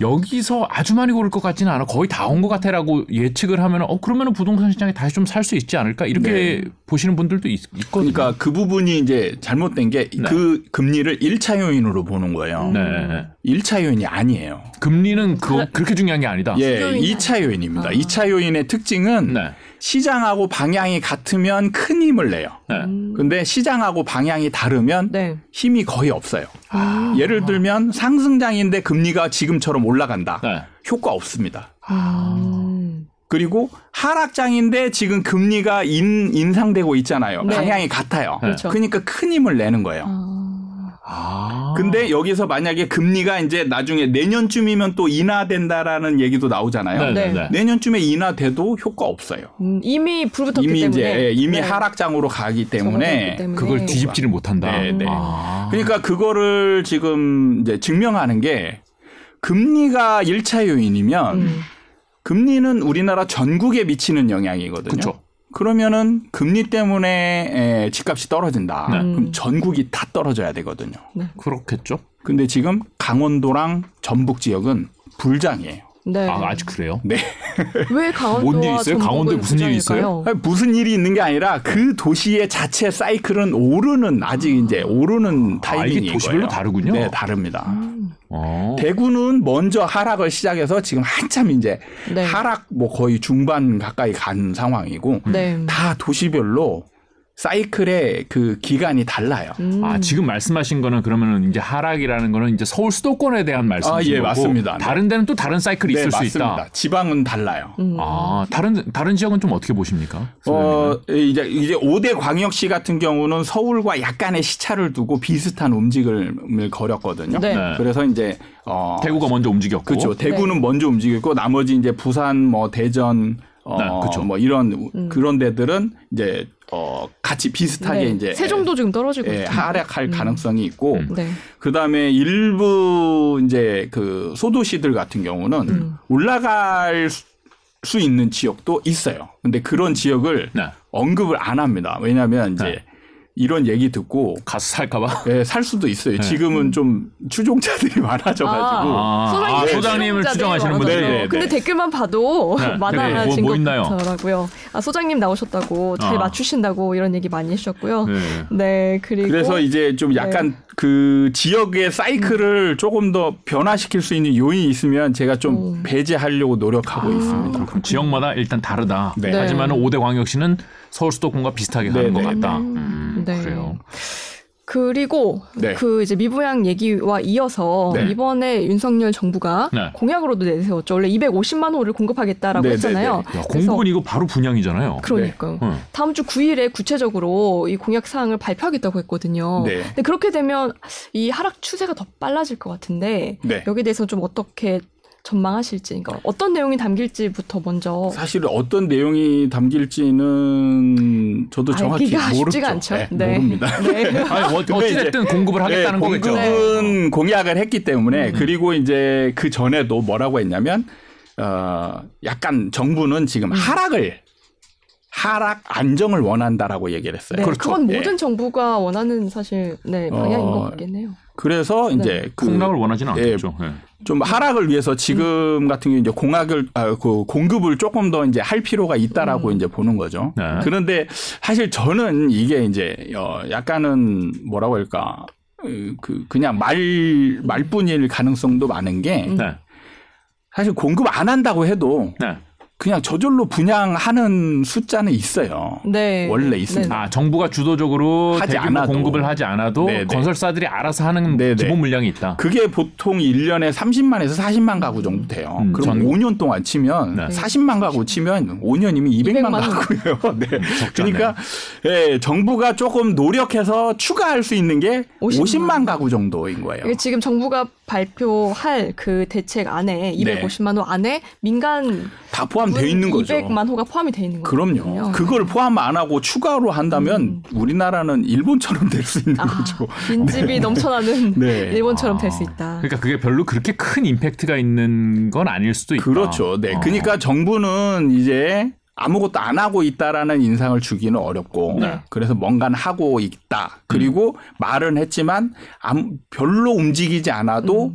여기서 아주 많이 오를 것 같지는 않아 거의 다 온 것 같아라고 예측을 하면 어 그러면은 부동산 시장에 다시 좀 살 수 있지 않을까 이렇게 네. 보시는 분들도 있, 거든요 그러니까 그 부분이 이제 잘못된 게그 금리를 일차 요인으로 보는 거예요. 네. 일 1차 요인이 아니에요. 금리는 그, 그렇게 중요한 게 아니다. 예, 요인이 2차 요인입니다. 아. 이 2차 요인의 특징은 네. 시장하고 방향이 같으면 큰 힘을 내요. 네. 음. 근데 시장하고 방향이 다르면 네. 힘이 거의 없어요. 아. 예를 들면 상승장인데 금리가 지금처럼 올라간다. 네. 효과 없습니다. 음. 그리고 하락장인데 지금 금리가 인, 인상되고 있잖아요. 네. 방향이 같아요. 그렇죠. 그러니까 큰 힘을 내는 거예요. 아. 아. 근데 여기서 만약에 금리가 이제 나중에 내년쯤이면 또 인하된다라는 얘기도 나오잖아요. 네, 네, 네. 네. 내년쯤에 인하돼도 효과 없어요. 음, 이미 불붙었기 이미 때문에 이제 예, 이미 네. 하락장으로 가기 때문에 때문에. 그걸 뒤집지를 못한다. 네, 네. 아. 그러니까 그거를 지금 이제 증명하는 게 금리가 1차 요인이면 음. 금리는 우리나라 전국에 미치는 영향이거든요. 그쵸. 그러면은 금리 때문에 에, 집값이 떨어진다. 네. 그럼 전국이 다 떨어져야 되거든요. 그렇겠죠. 근데 지금 강원도랑 전북 지역은 불장이에요. 네. 아, 아직 그래요? 네. (laughs) 왜 강원도와 뭔일 있어요? 전북은 강원도에 무슨 일이 있어요? 아니, 무슨 일이 있는 게 아니라 그 도시의 자체 사이클은 오르는 아직 이제 오르는 아, 이게 타이밍인 도시별로 거예요. 다르군요. 네, 다릅니다. 음. 어. 대구는 먼저 하락을 시작해서 지금 한참 이제 네. 하락 뭐 거의 중반 가까이 간 상황이고 네. 다 도시별로 사이클의 그 기간이 달라요. 음. 아, 지금 말씀하신 거는 그러면은 이제 하락이라는 거는 이제 서울 수도권에 대한 말씀이신 아, 예, 맞습니다. 네. 다른 데는 또 다른 사이클이 있을 수 맞습니다. 있다. 지방은 달라요. 음. 아, 다른 다른 지역은 좀 어떻게 보십니까? 어, 이제 이제 5대 광역시 같은 경우는 서울과 약간의 시차를 두고 비슷한 움직임을 거렸거든요. 네. 네. 그래서 이제 어 대구가 먼저 움직였고 그렇죠. 대구는 먼저 움직였고 나머지 이제 부산 뭐 대전 어, 네, 그쵸. 뭐 이런 음. 그런 데들은 이제 어 같이 비슷하게 네. 이제 세종도 지금 떨어지고 예, 있죠. 하락할 가능성이 있고 음. 네. 그다음에 일부 이제 그 소도시들 같은 경우는 음. 올라갈 수- 수 있는 지역도 있어요. 근데 그런 지역을 네. 언급을 안 합니다. 왜냐하면 이제 네. 이런 얘기 듣고 가서 살까봐. 예, 살 수도 있어요. 네. 지금은 좀 추종자들이 (laughs) 많아져가지고 아, 소장님 아, 네. 소장님을 많아서. 분들. 네, 네, 네. 근데 댓글만 봐도 네. (laughs) 많아진 네, 뭐, 뭐것 있나요? 같더라고요. 아, 소장님 나오셨다고 잘 아. 맞추신다고 이런 얘기 많이 해주셨고요. 네. 네, 그리고 그래서 이제 좀 약간 그 지역의 사이클을 조금 더 변화시킬 수 있는 요인이 있으면 제가 좀 음. 배제하려고 노력하고 아. 있습니다. 그럼 지역마다 일단 다르다. 네. 하지만 5대 광역시는 서울 수도권과 비슷하게 네, 하는 것 네. 같다. 음, 음, 네. 그래요. 그리고 네. 그 이제 미부양 얘기와 이어서 네. 이번에 윤석열 정부가 네. 공약으로도 내세웠죠. 원래 250만 호를 공급하겠다라고 네, 네, 했잖아요. 네. 야, 공급은 이거 바로 분양이잖아요. 그러니까요. 응. 다음 주 9일에 구체적으로 이 공약 사항을 발표하겠다고 했거든요. 네. 근데 그렇게 되면 이 하락 추세가 더 빨라질 것 같은데 네. 여기에 대해서 좀 어떻게 전망하실지, 그러니까 어떤 내용이 담길지부터 먼저 사실 어떤 내용이 담길지는 저도 정확히 알기가 모르죠. 쉽지가 않죠. 네, 모릅니다. (laughs) 네. (laughs) 아니, 어, 근데 어찌됐든 공급을 하겠다는 네, 거겠죠. 공급은 공약을 했기 때문에 그리고 이제 그 전에도 뭐라고 했냐면 어 약간 정부는 지금 하락을 하락 안정을 원한다라고 얘기를 했어요. 네, 그렇죠. 그건 예. 모든 정부가 원하는 사실 네, 방향인 어, 것 같긴 해요. 그래서 이제 그 폭락을 원하지는 예, 않겠죠. 예. 좀 하락을 위해서 지금 같은 경우 이제 공학을 아, 그 공급을 조금 더 이제 할 필요가 있다라고 이제 보는 거죠. 네. 그런데 사실 저는 이게 이제 어 약간은 뭐라고 할까 어, 그 그냥 말 말뿐일 가능성도 많은 게 네. 사실 공급 안 한다고 해도 네. 그냥 저절로 분양하는 숫자는 있어요. 네. 원래 있습니다. 아 정부가 주도적으로 하지 대규모 않아도. 공급을 하지 않아도 네네. 건설사들이 알아서 하는 네네. 기본 물량이 있다. 그게 보통 1년에 30만에서 40만 가구 정도 돼요. 음, 그럼 전- 5년 동안 치면 네. 40만 가구 치면 5년이면 200만, 200만 가구예요. (laughs) 네. 않네요. 그러니까 예, 정부가 조금 노력해서 추가할 수 있는 게 50만. 50만, 가구 정도인 거예요. 이게 지금 정부가 발표할 그 대책 안에 네. 250만 호 안에 민간 다 포함 되어 있는 거죠. 200만 호가 포함이 돼 있는 거거든요. 그럼요. 그걸 포함 안 하고 추가로 한다면 우리나라는 일본처럼 될 수 있는 아, 거죠. (laughs) 빈집이 넘쳐나는 (laughs) 네. 일본처럼 아. 될수 있다. 그러니까 그게 별로 그렇게 큰 임팩트가 있는 건 아닐 수도 있다. 그렇죠. 네. 어. 그러니까 정부는 이제 아무것도 안 하고 있다라는 인상을 주기는 어렵고 네. 그래서 뭔가는 하고 있다. 그리고 말은 했지만 아무, 별로 움직이지 않아도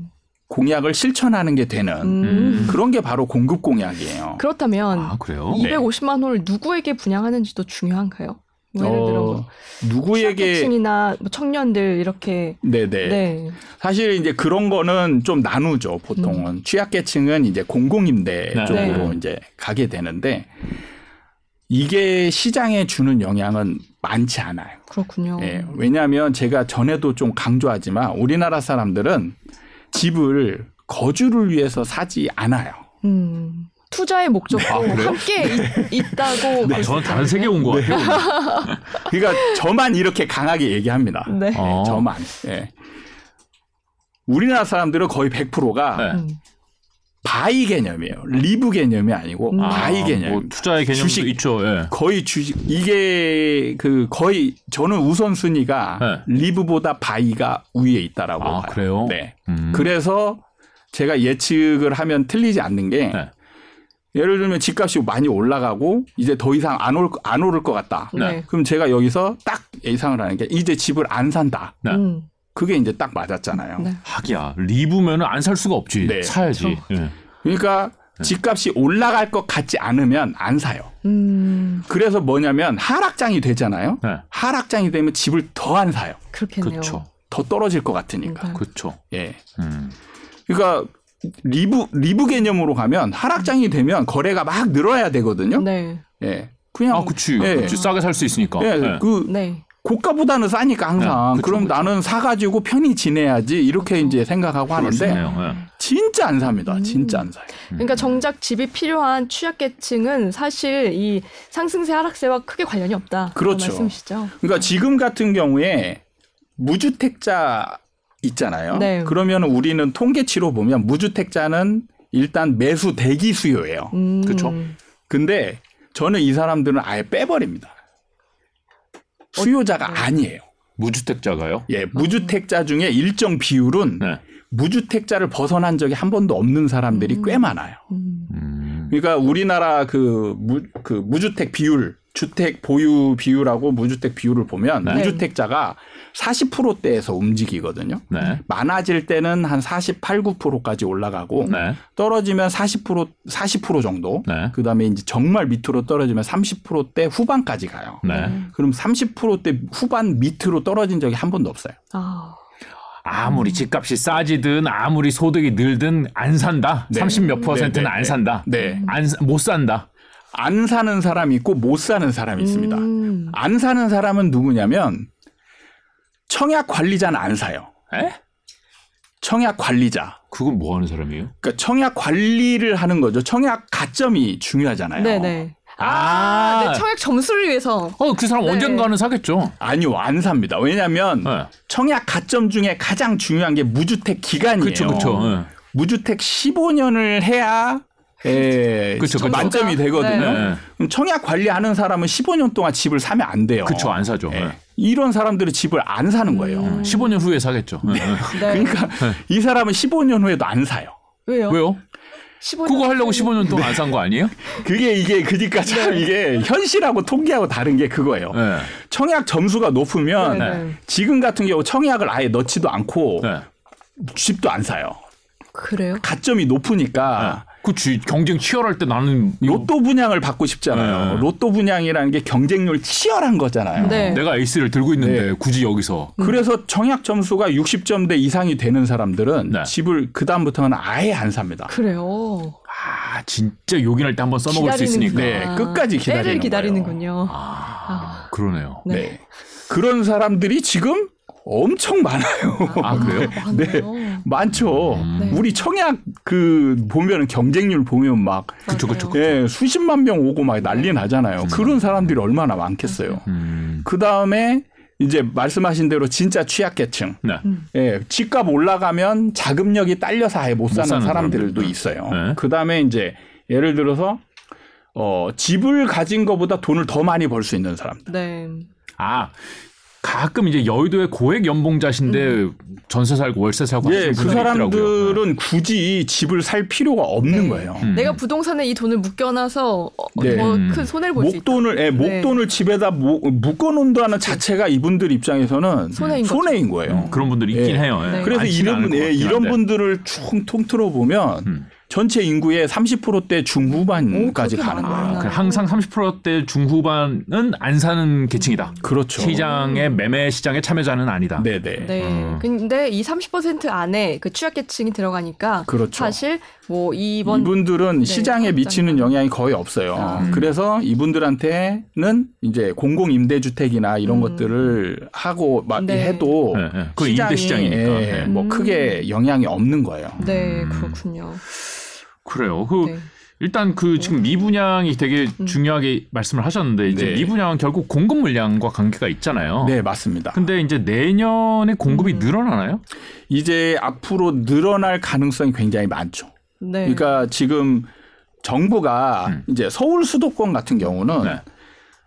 공약을 실천하는 게 되는 음. 그런 게 바로 공급 공약이에요. 그렇다면 아 그래요? 네. 250만 호를 누구에게 분양하는지도 중요한가요? 뭐 예를 들어 뭐 어, 누구에게 취약계층이나 뭐 청년들 이렇게 네네. 네. 사실 이제 그런 거는 좀 나누죠. 보통은 취약계층은 이제 공공임대 네. 쪽으로 네. 이제 가게 되는데 이게 시장에 주는 영향은 많지 않아요. 그렇군요. 예, 왜냐하면 제가 전에도 좀 강조하지만 우리나라 사람들은 집을 거주를 위해서 사지 않아요. 음. 투자의 목적도 아? 함께 있, 다고 아, 저는 다른 세계에 온것 같아요. (laughs) 그러니까 저만 이렇게 강하게 얘기합니다. 네. 예, 어. 저만. 예. 우리나라 사람들은 거의 100%가 네. 음. buy 개념이에요. 리브 개념이 아니고 음. buy 아, 개념. 뭐 투자의 개념도 주식. 있죠. 예. 거의 주식 이게 그 거의 저는 우선 순위가 네. 리브보다 바이가 위에 있다라고 아, 봐요. 그래요? 네. 음. 그래서 제가 예측을 하면 틀리지 않는 게 네. 예를 들면 집값이 많이 올라가고 이제 더 이상 안, 올, 안 오를 것 같다. 네. 그럼 제가 여기서 딱 예상을 하는 게 이제 집을 안 산다. 네. 음. 그게 이제 딱 맞았잖아요. 네. 하기야 리브면은 안 살 수가 없지. 네. 사야지. 예. 그러니까 네. 집값이 올라갈 것 같지 않으면 안 사요. 음. 그래서 뭐냐면 하락장이 되잖아요. 네. 하락장이 되면 집을 더 안 사요. 그렇겠네요. 그렇죠. 더 떨어질 것 같으니까. 네. 그렇죠. 예. 음. 그러니까 live live 개념으로 가면 하락장이 되면 거래가 막 늘어야 되거든요. 네. 예. 그냥 아, 그치. 예. 그치. 싸게 살 수 있으니까. 예, 예. 그 네. 고가보다는 싸니까 항상 네, 그쵸, 그럼 그쵸. 나는 사가지고 편히 지내야지 이렇게 이제 생각하고 하는데. 예. 진짜 안 삽니다. 음. 진짜 안 사요. 그러니까 정작 집이 필요한 취약계층은 사실 이 상승세 하락세와 크게 관련이 없다. 그렇죠. 말씀이시죠. 그러니까 지금 같은 경우에 무주택자 있잖아요. 네. 그러면 우리는 통계치로 보면 무주택자는 일단 매수 대기 수요예요. 음. 그쵸. 근데 저는 이 사람들은 아예 빼버립니다. 수요자가 어, 아니에요. 무주택자가요? 예, 무주택자 중에 일정 비율은 네. 무주택자를 벗어난 적이 한 번도 없는 사람들이 꽤 많아요. 음. 음. 그러니까 우리나라 그, 무, 그 무주택 비율, 주택 보유 비율하고 무주택 비율을 보면 네. 무주택자가 40%대에서 움직이거든요. 네. 많아질 때는 한 48, 9%까지 올라가고 네. 떨어지면 40% 40% 정도. 네. 그다음에 이제 정말 밑으로 떨어지면 30%대 후반까지 가요. 네. 그럼 30%대 후반 밑으로 떨어진 적이 한 번도 없어요. 아. 아무리 집값이 싸지든 아무리 소득이 늘든 안 산다. 네. 30 몇 퍼센트는 네, 네, 안 네. 산다. 네. 안, 사- 못 산다. 안 사는 사람이 있고 못 사는 사람이 있습니다. 음. 안 사는 사람은 누구냐면 청약 관리자는 안 사요. 에? 청약 관리자. 그건 뭐 하는 사람이에요? 그러니까 청약 관리를 하는 거죠. 청약 가점이 중요하잖아요. 네네. 아, 아. 네, 청약 점수를 위해서. 어, 그 사람 네. 언젠가는 사겠죠. 아니요, 안 삽니다. 왜냐하면 네. 청약 가점 중에 가장 중요한 게 무주택 기간이에요. 그렇죠, 그렇죠. 무주택 15년을 해야 에, 그쵸, 그쵸. 만점이 되거든요. 네. 그럼 청약 관리하는 사람은 15년 동안 집을 사면 안 돼요. 그쵸, 안 사죠. 예. 네. 이런 사람들은 집을 안 사는 거예요. 음. 15년 후에 사겠죠. 네. 네. (laughs) 그러니까 이 사람은 15년 후에도 안 사요. 왜요? 왜요? 15년 그거 하려고 차이. 15년 동안 안 산 거 아니에요? 그게 이게 그니까 네. 참 이게 현실하고 통계하고 다른 게 그거예요. 네. 청약 점수가 높으면 네, 네. 지금 같은 경우 청약을 아예 넣지도 않고 네. 집도 안 사요. 그래요? 가점이 높으니까 그 주- 경쟁 치열할 때 나는 로또 분양을 받고 싶잖아요. 네. 로또 분양이라는 게 경쟁률 치열한 거잖아요. 네. 내가 에이스를 들고 있는데 네. 굳이 여기서 그래서 청약 점수가 60점대 이상이 되는 사람들은 네. 집을 그 다음부터는 아예 안 삽니다. 그래요. 아 진짜 요긴할 때 한번 써먹을 수 있으니까. 네, 끝까지 기다리는 때를 기다리는군요. 거예요. 아, 그러네요. 네. 네. 그런 사람들이 지금 엄청 많아요. 아 (laughs) 그래요? 많네요. 많죠. 음. 네. 우리 청약 그 보면은 경쟁률 보면 막 그쵸, 그쵸, 맞아요. 예, 수십만 명 오고 막 난리 나잖아요. 그런 사람들이 얼마나 많겠어요. 음. 그 다음에 이제 말씀하신 대로 진짜 취약계층. 네. 예, 집값 올라가면 자금력이 딸려서 아예 못 사는, 사는 사람들도 사람들. 있어요. 네. 그 다음에 이제 예를 들어서 어, 집을 가진 것보다 돈을 더 많이 벌 수 있는 사람들. 네. 아 가끔 이제 여의도의 고액 연봉자신데 전세 살고 월세 살고 예, 하시는 그 있더라고요. 사람들은 굳이 집을 살 필요가 없는 네. 거예요. 음. 내가 부동산에 이 돈을 묶여놔서 어, 네. 더 음. 큰 손해를 볼 수 있다. 목돈을 예, 목돈을 집에다 모- 묶어놓는다는 자체가 이분들 입장에서는 손해인. 손해인 거예요. 그런 분들이 있긴 예. 해요. 예. 네. 그래서 이런 예, 이런. 분들을 쭉 통틀어 보면 음. 전체 인구의 30%대 중후반까지 가는. 거예요. 그 항상 30%대 중후반은 안 사는 계층이다. 그렇죠. 시장의 매매 시장의 참여자는 아니다. 네네. 네. 음. 근데 이 30% 안에 그 취약계층이 들어가니까 그렇죠. 사실 뭐 이번 이분들은 네, 시장에. 미치는 영향이 거의 없어요. 아. 그래서 이분들한테는 이제 공공 임대 주택이나 이런 음. 것들을 하고 막 네. 해도 예, 예. 그건 임대 시장이니까. 예, 예. 뭐 음. 크게 영향이 없는 거예요. 네 음. 그렇군요. 그래요. 그 네. 일단 그 지금 미분양이 되게 음. 중요하게 말씀을 하셨는데 이제 네. 미분양은 결국 공급 물량과 관계가 있잖아요. 네, 맞습니다. 근데 이제 내년에 공급이 음. 늘어나나요? 이제 앞으로 늘어날 가능성이 굉장히 많죠. 네. 그러니까 지금 정부가 음. 이제 서울 수도권 같은 경우는 네.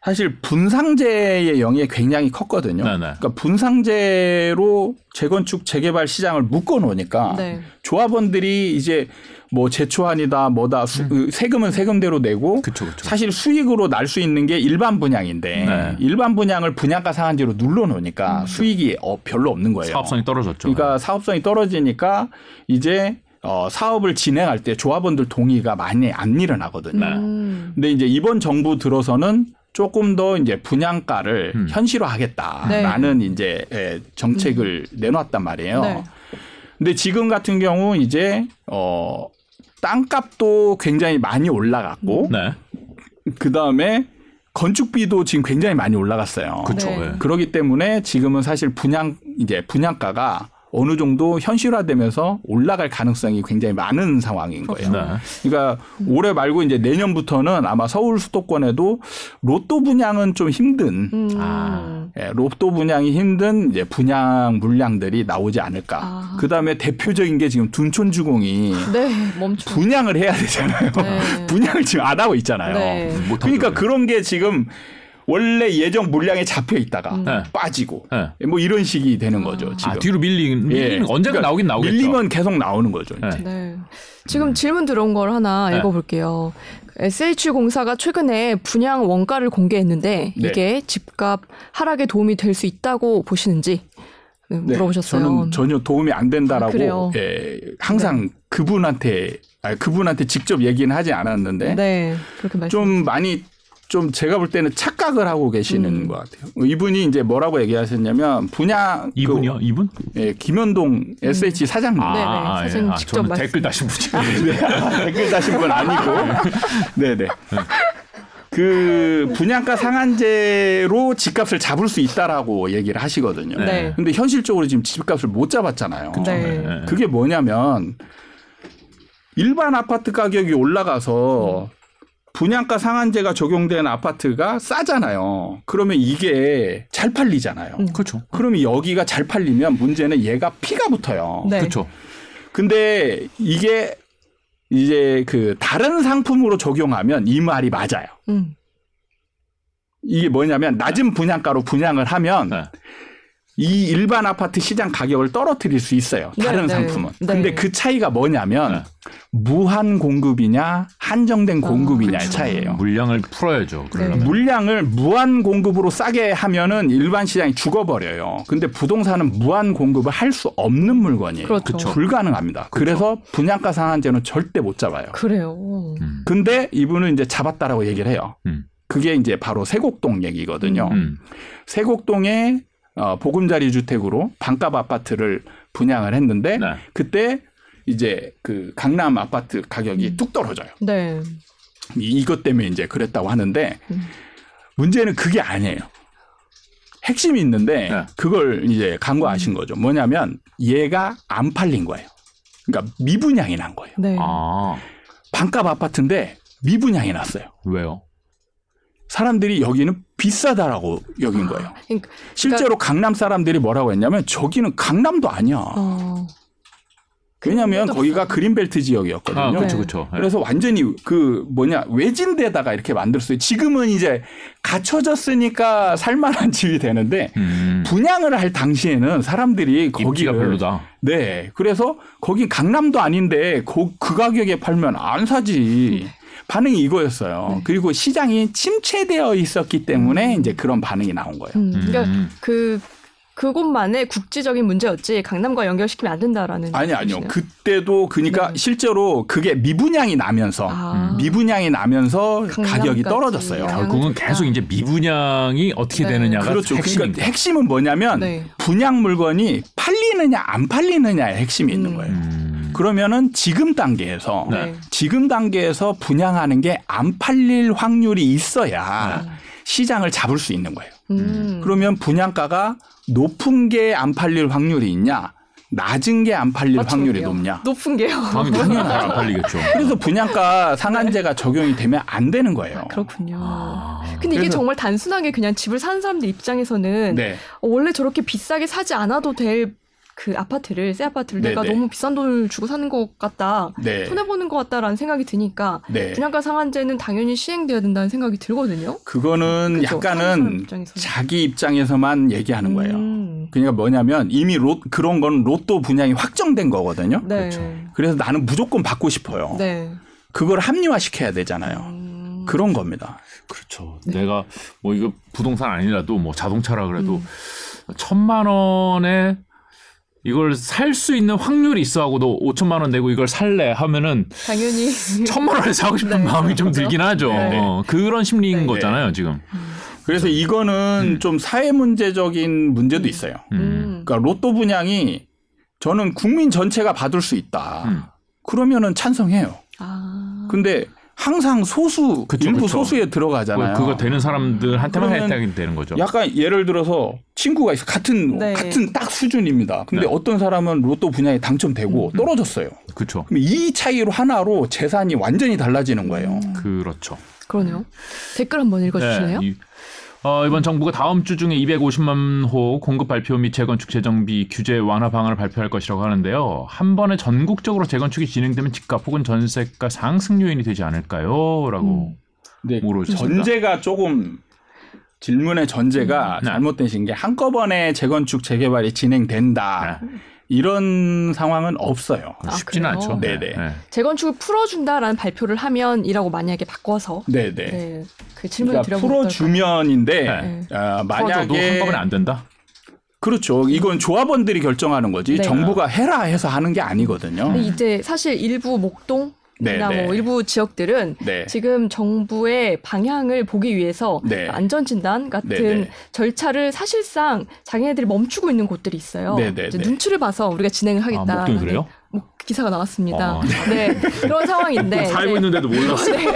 사실 분상제의 영향이 굉장히 컸거든요. 네, 네. 그러니까 분상제로 재건축 재개발 시장을 묶어 놓으니까 네. 조합원들이 이제 뭐 제초안이다 뭐다 수- 그 세금은 세금대로 내고 그쵸, 그쵸. 사실 수익으로 날 수 있는 게 일반 분양인데 네. 일반 분양을 분양가 상한제로 눌러 놓으니까 수익이 어, 별로 없는 거예요. 사업성이 떨어졌죠. 그러니까 사업성이 떨어지니까 이제 어, 사업을 진행할 때 조합원들 동의가 많이 안 일어나거든요. 네. 음. 근데 이제 이번 정부 들어서는 조금 더 이제 분양가를 음. 현실화하겠다라는 이제 예, 정책을 내놨단 말이에요. 네. 근데 지금 같은 경우 이제 어 땅값도 굉장히 많이 올라갔고 네. 그 다음에 건축비도 지금 굉장히 많이 올라갔어요. 그렇죠. 네. 예. 그렇기 때문에 지금은 사실 분양 이제 분양가가 어느 정도 현실화되면서 올라갈 가능성이 굉장히 많은 상황인 거예요. 네. 그러니까 올해 말고 이제 내년부터는 아마 서울 수도권에도 로또 분양은 좀 힘든 음. 아. 예, 로또 분양이 힘든 이제 분양 물량들이 나오지 않을까. 아. 그 다음에 대표적인 게 지금 둔촌주공이 네. 분양을 해야 되잖아요. 네. (laughs) 분양을 지금 안 하고 있잖아요. 네. 그러니까 그런 게 지금 원래 예정 물량에 잡혀 있다가 음. 네. 빠지고 네. 뭐 이런 식이 되는 거죠. 지금. 아, 뒤로 밀린, 예. 밀리는 거 언젠가 그러니까 나오긴 나오겠죠. 밀리면 계속 나오는 거죠. 네. 이제. 네. 지금 질문 들어온 걸 하나 네. 읽어볼게요. SH공사가 최근에 분양 원가를 공개했는데 네. 이게 집값 하락에 도움이 될 수 있다고 보시는지 물어보셨어요. 저는 전혀 도움이 안 된다라고 그래요? 예, 항상 그분한테 아니, 그분한테 직접 얘기는 하지 않았는데 네, 그렇게 말씀. 좀 많이 좀 제가 볼 때는 착각을 하고 계시는 음. 것 같아요. 이분이 이제 뭐라고 얘기하셨냐면 분야 이분이요? 이분? 그, 예, 김현동 SH 사장님 네, 네. 아, 사장님 아, 직접 저는 말씀- 댓글 다신 분이. 네, 아, (laughs) 댓글 다신 분 아니고. 네네. 그 분양가 상한제로 집값을 잡을 수 있다라고 얘기를 하시거든요. 네. 근데 현실적으로 지금 집값을 못 잡았잖아요. 네. 그게 뭐냐면 일반 아파트 가격이 올라가서 분양가 상한제가 적용된 아파트가 싸잖아요. 그러면 이게 잘 팔리잖아요. 음. 그렇죠. 그러면 여기가 잘 팔리면 문제는 얘가 피가 붙어요. 네. 그렇죠. 근데 이게 이제 그 다른 상품으로 적용하면 이 말이 맞아요. 음. 이게 뭐냐면 낮은 분양가로 분양을 하면 네. 이 일반 아파트 시장 가격을 떨어뜨릴 수 있어요. 다른 네, 네. 상품은. 네. 근데 그 차이가 뭐냐면 네. 무한 공급이냐 한정된 아, 공급이냐의 그쵸. 차이예요. 물량을 풀어야죠. 그러려면. 네. 물량을 무한 공급으로 싸게 하면은 일반 시장이 죽어버려요. 근데 부동산은 무한 공급을 할 수 없는 물건이에요. 그렇죠. 그쵸. 불가능합니다. 그래서 분양가 상한제는 절대 못 잡아요. 그래요. 음. 근데 이분은 이제 잡았다라고 얘기를 해요. 음. 그게 이제 바로 세곡동 얘기거든요. 음. 세곡동에 어, 보금자리 주택으로 반값 아파트를 분양을 했는데 네. 그때 이제 그 강남 아파트 가격이 음. 뚝 떨어져요. 네. 이- 이것 때문에 이제 그랬다고 하는데 음. 문제는 그게 아니에요. 핵심이 있는데 네. 그걸 이제 간과하신 거죠. 뭐냐면 얘가 안 팔린 거예요. 그러니까 미분양이 난 거예요. 네. 아 반값 아파트인데 미분양이 났어요. 왜요? 사람들이 여기는 비싸다라고 여긴 거예요. 그러니까, 실제로 강남 사람들이 뭐라고 했냐면 저기는 강남도 아니야. 어. 왜냐하면 거기가 비싸다. 그린벨트 지역이었거든요. 아 그렇죠 네. 그렇죠. 그래서 완전히 그 뭐냐 외진데다가 이렇게 만들었어요. 지금은 이제 갖춰졌으니까 살만한 (laughs) 집이 되는데 음. 분양을 할 당시에는 사람들이 거기를 별로다. 네. 그래서 거긴 강남도 아닌데 그, 그 가격에 팔면 안 사지. 반응이 이거였어요. 네. 그리고 시장이 침체되어 있었기 때문에 이제 그런 반응이 나온 거예요. 음, 그러니까 음. 그 그곳만의 국지적인 문제였지 강남과 연결시키면 안 된다라는. 아니 아니요. 뜻이네요. 그때도 그러니까 네. 실제로 그게 미분양이 나면서 아. 미분양이 나면서. 가격이 떨어졌어요. 아, 결국은. 계속 이제 미분양이 어떻게 네. 되느냐가 그렇죠. 핵심인 그러니까 핵심은 뭐냐면 네. 분양 물건이 팔리느냐 안 팔리느냐의 핵심이 있는 음. 거예요. 음. 그러면은 지금 단계에서 네. 네. 지금 단계에서 분양하는 게 안 팔릴 확률이 있어야 네. 시장을 잡을 수 있는 거예요. 음. 그러면 분양가가 높은 게 안 팔릴 확률이 있냐, 낮은 게 안 팔릴 맞죠, 확률이 그게요. 높냐. 높은 게요. 당연히 잘안 팔리겠죠. 그래서 분양가 상한제가 적용이 되면 안 되는 거예요. 그렇군요. 아. 근데 이게 정말 단순하게 그냥 집을 사는 사람들 입장에서는 네. 어, 원래 저렇게 비싸게 사지 않아도 될 그 아파트를 새 아파트를 내가 네네. 너무 비싼 돈을 주고 사는 것 같다 네. 손해 보는 것 같다라는 생각이 드니까 네. 분양가 상한제는 당연히 시행돼야 된다는 생각이 들거든요. 그거는 그죠. 약간은 입장에서는. 자기 입장에서만 얘기하는 거예요. 음. 그러니까 뭐냐면 이미 로, 그런 건 로또 분양이 확정된 거거든요. 네. 그래서 나는 무조건 받고 싶어요. 네. 그걸 합리화시켜야 되잖아요. 음. 그런 겁니다. 그렇죠. 내가 뭐 이거 부동산 아니라도 뭐 자동차라 그래도 음. 천만 원에 이걸 살 수 있는 확률이 있어하고 너 5천만 원 내고 이걸 살래 하면은 당연히 천만 원에 사고 싶은 (laughs) 네, 마음이 좀 그렇죠. 들긴 하죠. 네. 어, 그런 심리인 네. 거잖아요, 지금. 그래서 이거는 좀 사회 문제적인 문제도 있어요. 음. 음. 그러니까 로또 분양이 저는 국민 전체가 받을 수 있다. 음. 그러면은 찬성해요. 아. 근데 항상 소수 그쵸, 일부 그쵸. 소수에 들어가잖아요. 뭐 그거 되는 사람들한테만 혜택이 되는 거죠. 약간 예를 들어서 친구가 있어 같은 네. 같은 딱 수준입니다. 근데 네. 어떤 사람은 로또 분양에 당첨되고 떨어졌어요. 그렇죠. 그럼 이 차이로 하나로 재산이 완전히 달라지는 거예요. 그렇죠. 그러네요. 댓글 한번 읽어주실래요? 네, 이- 어, 이번 정부가 다음 주 중에 250만 호 공급 발표 및 재건축 재정비 규제 완화 방안을 발표할 것이라고 하는데요. 한 번에 전국적으로 재건축이 진행되면 집값 혹은 전세가 상승 요인이 되지 않을까요? 라고 음. 근데 물어주십니다. 전제가 조금 질문의 전제가 네. 잘못되신 게 한꺼번에 재건축 재개발이 진행된다. 네. 이런 상황은 없어요. 아, 쉽지는 그래요? 않죠. 네네. 재건축을 풀어준다라는 발표를 하면이라고 만약에 바꿔서 네네. 네, 그 질문을 그러니까 드려보면 풀어주면인데 네. 어, 풀어줘도 만약에 한꺼번에 안 된다? 그렇죠. 이건 조합원들이 결정하는 거지 네. 정부가 해라 해서 하는 게 아니거든요. 근데 이제 사실 일부 목동 네, 이나 네. 뭐 일부 지역들은 네. 지금 정부의 방향을 보기 위해서 네. 안전진단 같은 네, 네. 절차를 사실상 자기네들이 멈추고 있는 곳들이 있어요. 네, 네, 이제 네. 눈치를 봐서 우리가 진행을 아, 하겠다. 목동이 그래요? 뭐 기사가 나왔습니다. 어. 네 그런 상황인데 (laughs) 살고 있는데도 몰랐어. 네.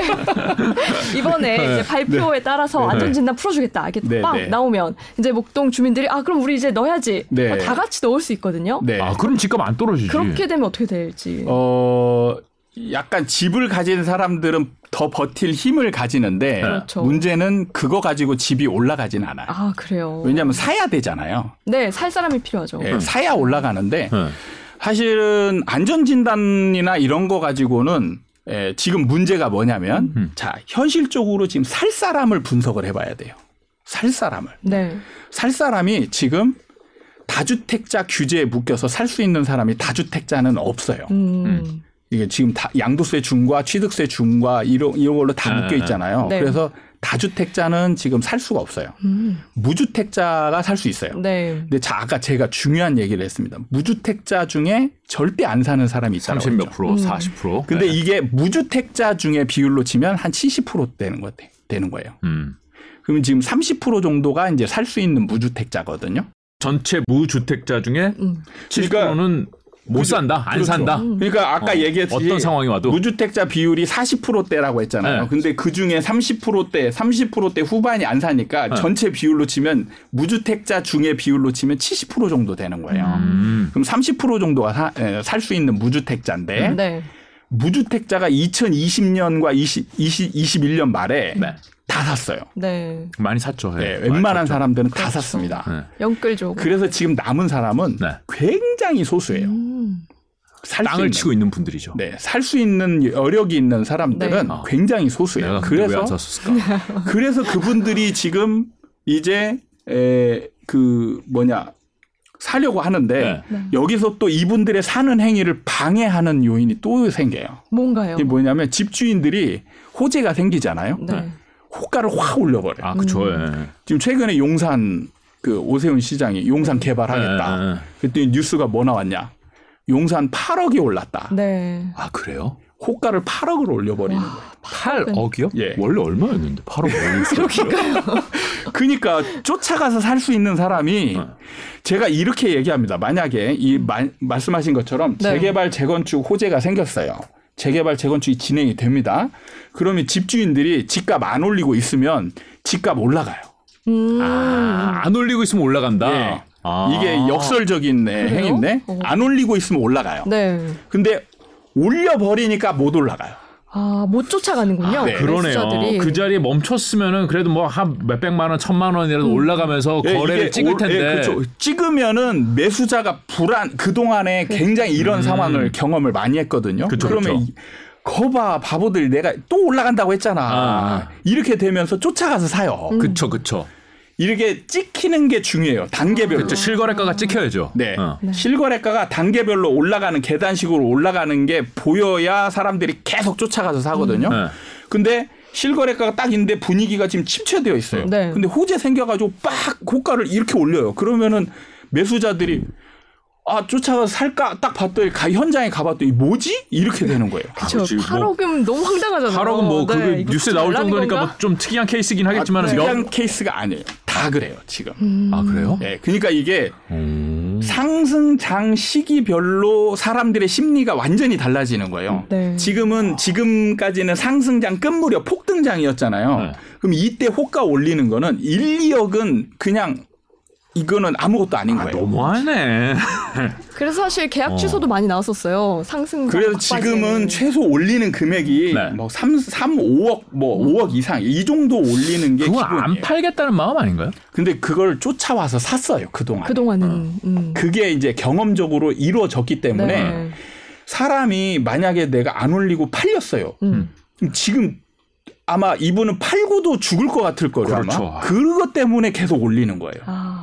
(laughs) 이번에 이제 발표에 따라서 네. 안전진단 풀어주겠다. 이게 네, 빵 네. 나오면 이제 목동 주민들이 아 그럼 우리 이제 넣어야지. 네. 어, 다 같이 넣을 수 있거든요. 네. 아, 그럼 집값 안 떨어지지. 그렇게 되면 어떻게 될지. 어 약간 집을 가진 사람들은 더 버틸 힘을 가지는데 그렇죠. 문제는 그거 가지고 집이 올라가진 않아요. 아 그래요. 왜냐하면 사야 되잖아요. 네, 살 사람이 필요하죠. 예, 사야 올라가는데 네. 사실은 안전 진단이나 이런 거 가지고는 예, 지금 문제가 뭐냐면 음. 자 현실적으로 지금 살 사람을 분석을 해봐야 돼요. 살 사람을 네. 살 사람이 지금 다주택자 규제에 묶여서 살 수 있는 사람이 다주택자는 없어요. 음. 이게 지금 다 양도세 중과 취득세 중과 이런 이런 걸로 다 네, 묶여 있잖아요. 네. 그래서 다주택자는 지금 살 수가 없어요. 음. 무주택자가 살 수 있어요. 네. 근데 자 아까 제가 중요한 얘기를 했습니다. 무주택자 중에 절대 안 사는 사람이 있다고 30몇 했죠. 프로, 40%. 근데 네. 이게 무주택자 중에 비율로 치면 한 70% 되는 거 되는 거예요. 음. 그러면 지금 30% 정도가 이제 살 수 있는 무주택자거든요. 전체 무주택자 중에 음. 70%는 못그 죠. 산다, 안 그렇죠. 산다. 그러니까 아까 어, 얘기했듯이 어떤 상황이 와도 무주택자 비율이 40%대라고 했잖아요. 네. 근데 그 중에 30%대, 30%대 후반이 안 사니까 네. 전체 비율로 치면 무주택자 중에 비율로 치면 70% 정도 되는 거예요. 음. 그럼 30% 정도가 살 수 있는 무주택자인데 네. 무주택자가 2020년과 20, 20, 21년 말에 네. 다 샀어요. 네. 많이 샀죠. 네, 예. 많이 웬만한 샀죠. 사람들은 다 그렇죠. 샀습니다. 네. 영끌 고 그래서 지금 남은 사람은 네. 굉장히 소수예요. 음. 땅을 있는. 치고 있는 분들이죠. 네, 살 수 있는 여력이 있는 사람들은 네. 굉장히 소수예요. 내가 그래서 왜안 샀을까? (laughs) 그래서 그분들이 지금 이제 에, 그 뭐냐 사려고 하는데 네. 네. 여기서 또 이분들의 사는 행위를 방해하는 요인이 또 생겨요. 뭔가요? 이게 뭐냐면 집주인들이 호재가 생기잖아요. 네. 호가를 확 올려버려요. 아, 그쵸. 음. 예. 지금 최근에 용산 그 오세훈 시장이 용산 개발하겠다. 예. 그랬더니 뉴스가 뭐 나왔냐? 용산 8억이 올랐다. 네. 아, 그래요? 호가를 8억을 올려버리는 거예요. 8억이요? 예. 원래 얼마였는데? 8억 얼마 (laughs) 그러니까 쫓아가서 살 수 있는 사람이 어. 제가 이렇게 얘기합니다. 만약에 이 마- 말씀하신 것처럼 네. 재개발 재건축 호재가 생겼어요. 재개발 재건축이 진행이 됩니다. 그러면 집주인들이 집값 안 올리고 있으면 집값 올라가요. 음. 아, 안 올리고 있으면 올라간다. 예. 아. 이게 역설적인 네, 그래요? 행인데 어. 안 올리고 있으면 올라가요. 네. 근데 올려 버리니까 못 올라가요. 아, 못 쫓아가는군요. 아, 네. 그러네요. 그 자리에 멈췄으면은 그래도 뭐 한 몇백만 원, 천만 원이라도 올라가면서 예, 거래를 찍을 올- 텐데. 예, 그렇죠. 찍으면은 매수자가 불안 그 동안에 굉장히 이런 상황을 경험을 많이 했거든요. 음. 그쵸, 그러면 그쵸. 이- 거봐 바보들 내가 또 올라간다고 했잖아. 아. 이렇게 되면서 쫓아가서 사요. 음. 그쵸, 그쵸. 이렇게 찍히는 게 중요해요. 단계별로. 그쵸. 실거래가가 찍혀야죠. 네. 어. 실거래가가 단계별로 올라가는 계단식으로 올라가는 게 보여야 사람들이 계속 쫓아가서 사거든요. 네. 근데 실거래가가 딱 있는데 분위기가 지금 침체되어 있어요. 네. 근데 호재 생겨가지고 빡 고가를 이렇게 올려요. 그러면은 매수자들이 아 쫓아가서 살까 딱 봤더니 가, 현장에 가봤더니 뭐지 이렇게 되는 거예요. 그쵸. 그렇지. 뭐 8억은 너무 황당하잖아요. 8억은 뭐 네, 뉴스에 나올 정도니까? 뭐 좀 특이한 케이스긴 하겠지만 아, 은 특이한 케이스가 아니에요. 다 그래요 지금. 음. 아 그래요? 예, 그러니까 이게 음. 상승장 시기별로 사람들의 심리가 완전히 달라지는 거예요. 네. 지금은 지금까지는 상승장 끝무렵 폭등장이었잖아요. 네. 그럼 이때 호가 올리는 거는 1, 2억은 그냥 이거는 아무것도 아닌 아, 거예요. 너무하네. (laughs) 그래서 사실 계약 취소도 많이 나왔었어요. 상승. 그래서 지금은 최소 올리는 금액이 네. 뭐 3, 3, 5억 뭐 5억 이상 이 정도 올리는 게 그거 안 기본이에요. 팔겠다는 마음 아닌가요? 근데 그걸 쫓아와서 샀어요 그동안. 그동안은 음. 그게 이제 경험적으로 이루어졌기 때문에 네. 사람이 만약에 내가 안 올리고 팔렸어요. 음. 지금 아마 이분은 팔고도 죽을 것 같을 거예요. 그렇죠. 아마. 그것 때문에 계속 올리는 거예요. 아,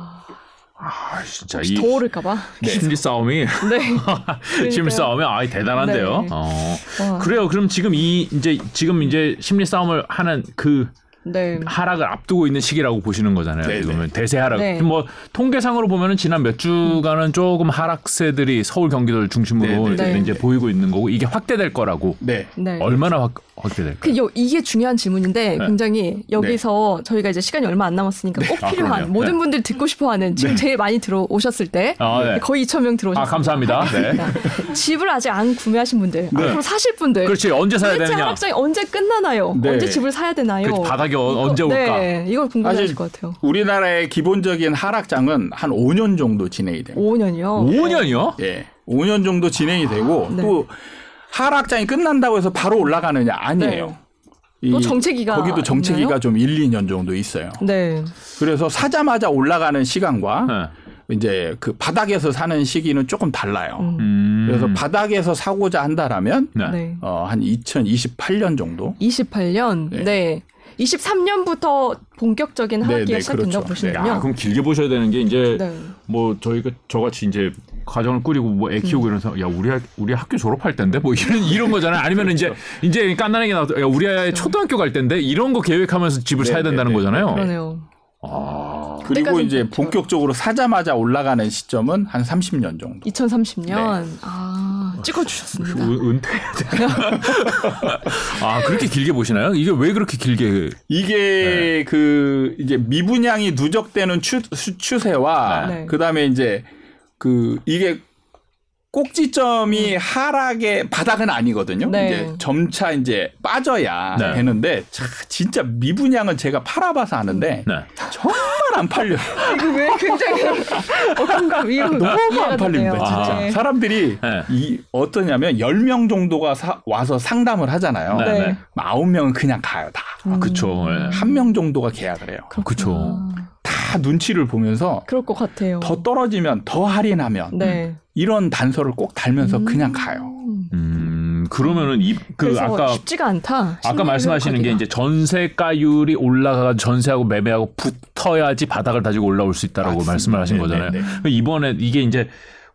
아 진짜 혹시 이더 오를까봐. 심리 싸움이 네. (laughs) 심리 싸움이 아이 대단한데요. 네. 어. 와. 그래요. 그럼 지금 이 이제 지금 이제 심리 싸움을 하는 그 네. 하락을 앞두고 있는 시기라고 보시는 거잖아요. 네, 지금은 대세 하락. 네. 뭐 통계상으로 보면은 지난 몇 주간은 조금 하락세들이 서울 경기도를 중심으로 네, 네, 네. 이제 보이고 있는 거고 이게 확대될 거라고. 네. 네. 얼마나 확, 확대될까요? 그 요, 이게 중요한 질문인데 네. 굉장히 여기서 저희가 이제 시간이 얼마 안 남았으니까 꼭 아, 필요한 그럼요. 모든 네. 분들이 듣고 싶어하는 지금 제일 많이 들어오셨을 때 아, 네. 거의 2천 명 들어오셨습니다. 아 감사합니다. 네. 집을 아직 안 구매하신 분들, 앞으로 사실 분들, 그렇지 언제 사야 되느냐? 하락장이 언제 끝나나요? 네. 언제 집을 사야 되나요? 그 바닥이 어- 언제 올까? 네, 이걸 궁금해하실 사실 것 같아요. 우리나라의 기본적인 하락장은 한 5년 정도 진행이 됩니다. 5년이요. 5년이요? 예. 5년 정도 진행이 되고 네. 또 하락장이 끝난다고 해서 바로 올라가느냐 아니에요. 이- 또 정체기가 거기도 정체기가 있나요? 좀 1, 2년 정도 있어요. 네. 그래서 사자마자 올라가는 시간과 네. 이제 그 바닥에서 사는 시기는 조금 달라요. 음. 그래서 바닥에서 사고자 한다라면 네. 네. 어, 한 2028년 정도. 28년. 네. 네. 23년부터 본격적인 네, 하락기가 네, 시작된다고 그렇죠. 보시면요. 아, 그럼 길게 보셔야 되는 게 이제 네. 뭐 저희가 저같이 이제 가정을 꾸리고 뭐 애 키우고 이러면서 야 우리 학- 우리 학교 졸업할 때인데 뭐 이런 이런 거잖아요. 아니면 이제 이제 깐난하게 나와도 야 우리 아이 초등학교 갈 때인데 이런 거 계획하면서 집을 네, 사야 된다는 네, 네. 거잖아요. 그러네요. 아, 그리고 이제. 본격적으로 사자마자 올라가는 시점은 한 30년 정도. 2030년 네. 아 찍어 주셨습니다. 은, 은퇴해야 돼. 아 그렇게 길게 보시나요? 이게 왜 그렇게 길게? 이게 네. 그 이제 미분양이 누적되는 추, 수- 추세와 네. 그다음에 이제 그 이게 꼭지점이 하락의 바닥은 아니거든요. 네. 이제 점차 이제 빠져야 네. 되는데 자, 진짜 미분양은 제가 팔아봐서 아는데 네. 정말 안 팔려요. (laughs) 이거 왜 굉장히 어감감 이거 너무 안 팔립니다, 진짜. 아. 사람들이 네. 이 어떠냐면 10명 정도가 사- 와서 상담을 하잖아요. 네. 네. 네. 9명은 그냥 가요, 다. 아, 그쵸. 예. 한명 정도가 계약을 해요. 그쵸. 다 눈치를 보면서 그럴 것 같아요. 더 떨어지면 더 할인하면 네. 이런 단서를 꼭 달면서 음. 그냥 가요. 음 그러면은 이 그 아까 쉽지가 않다. 아까 말씀하시는 게 가기가. 이제 전세가율이 올라가 전세하고 매매하고 붙어야지 바닥을 다지고 올라올 수 있다라고 맞습니다. 말씀을 하신 네, 거잖아요. 네, 이번에 이게 이제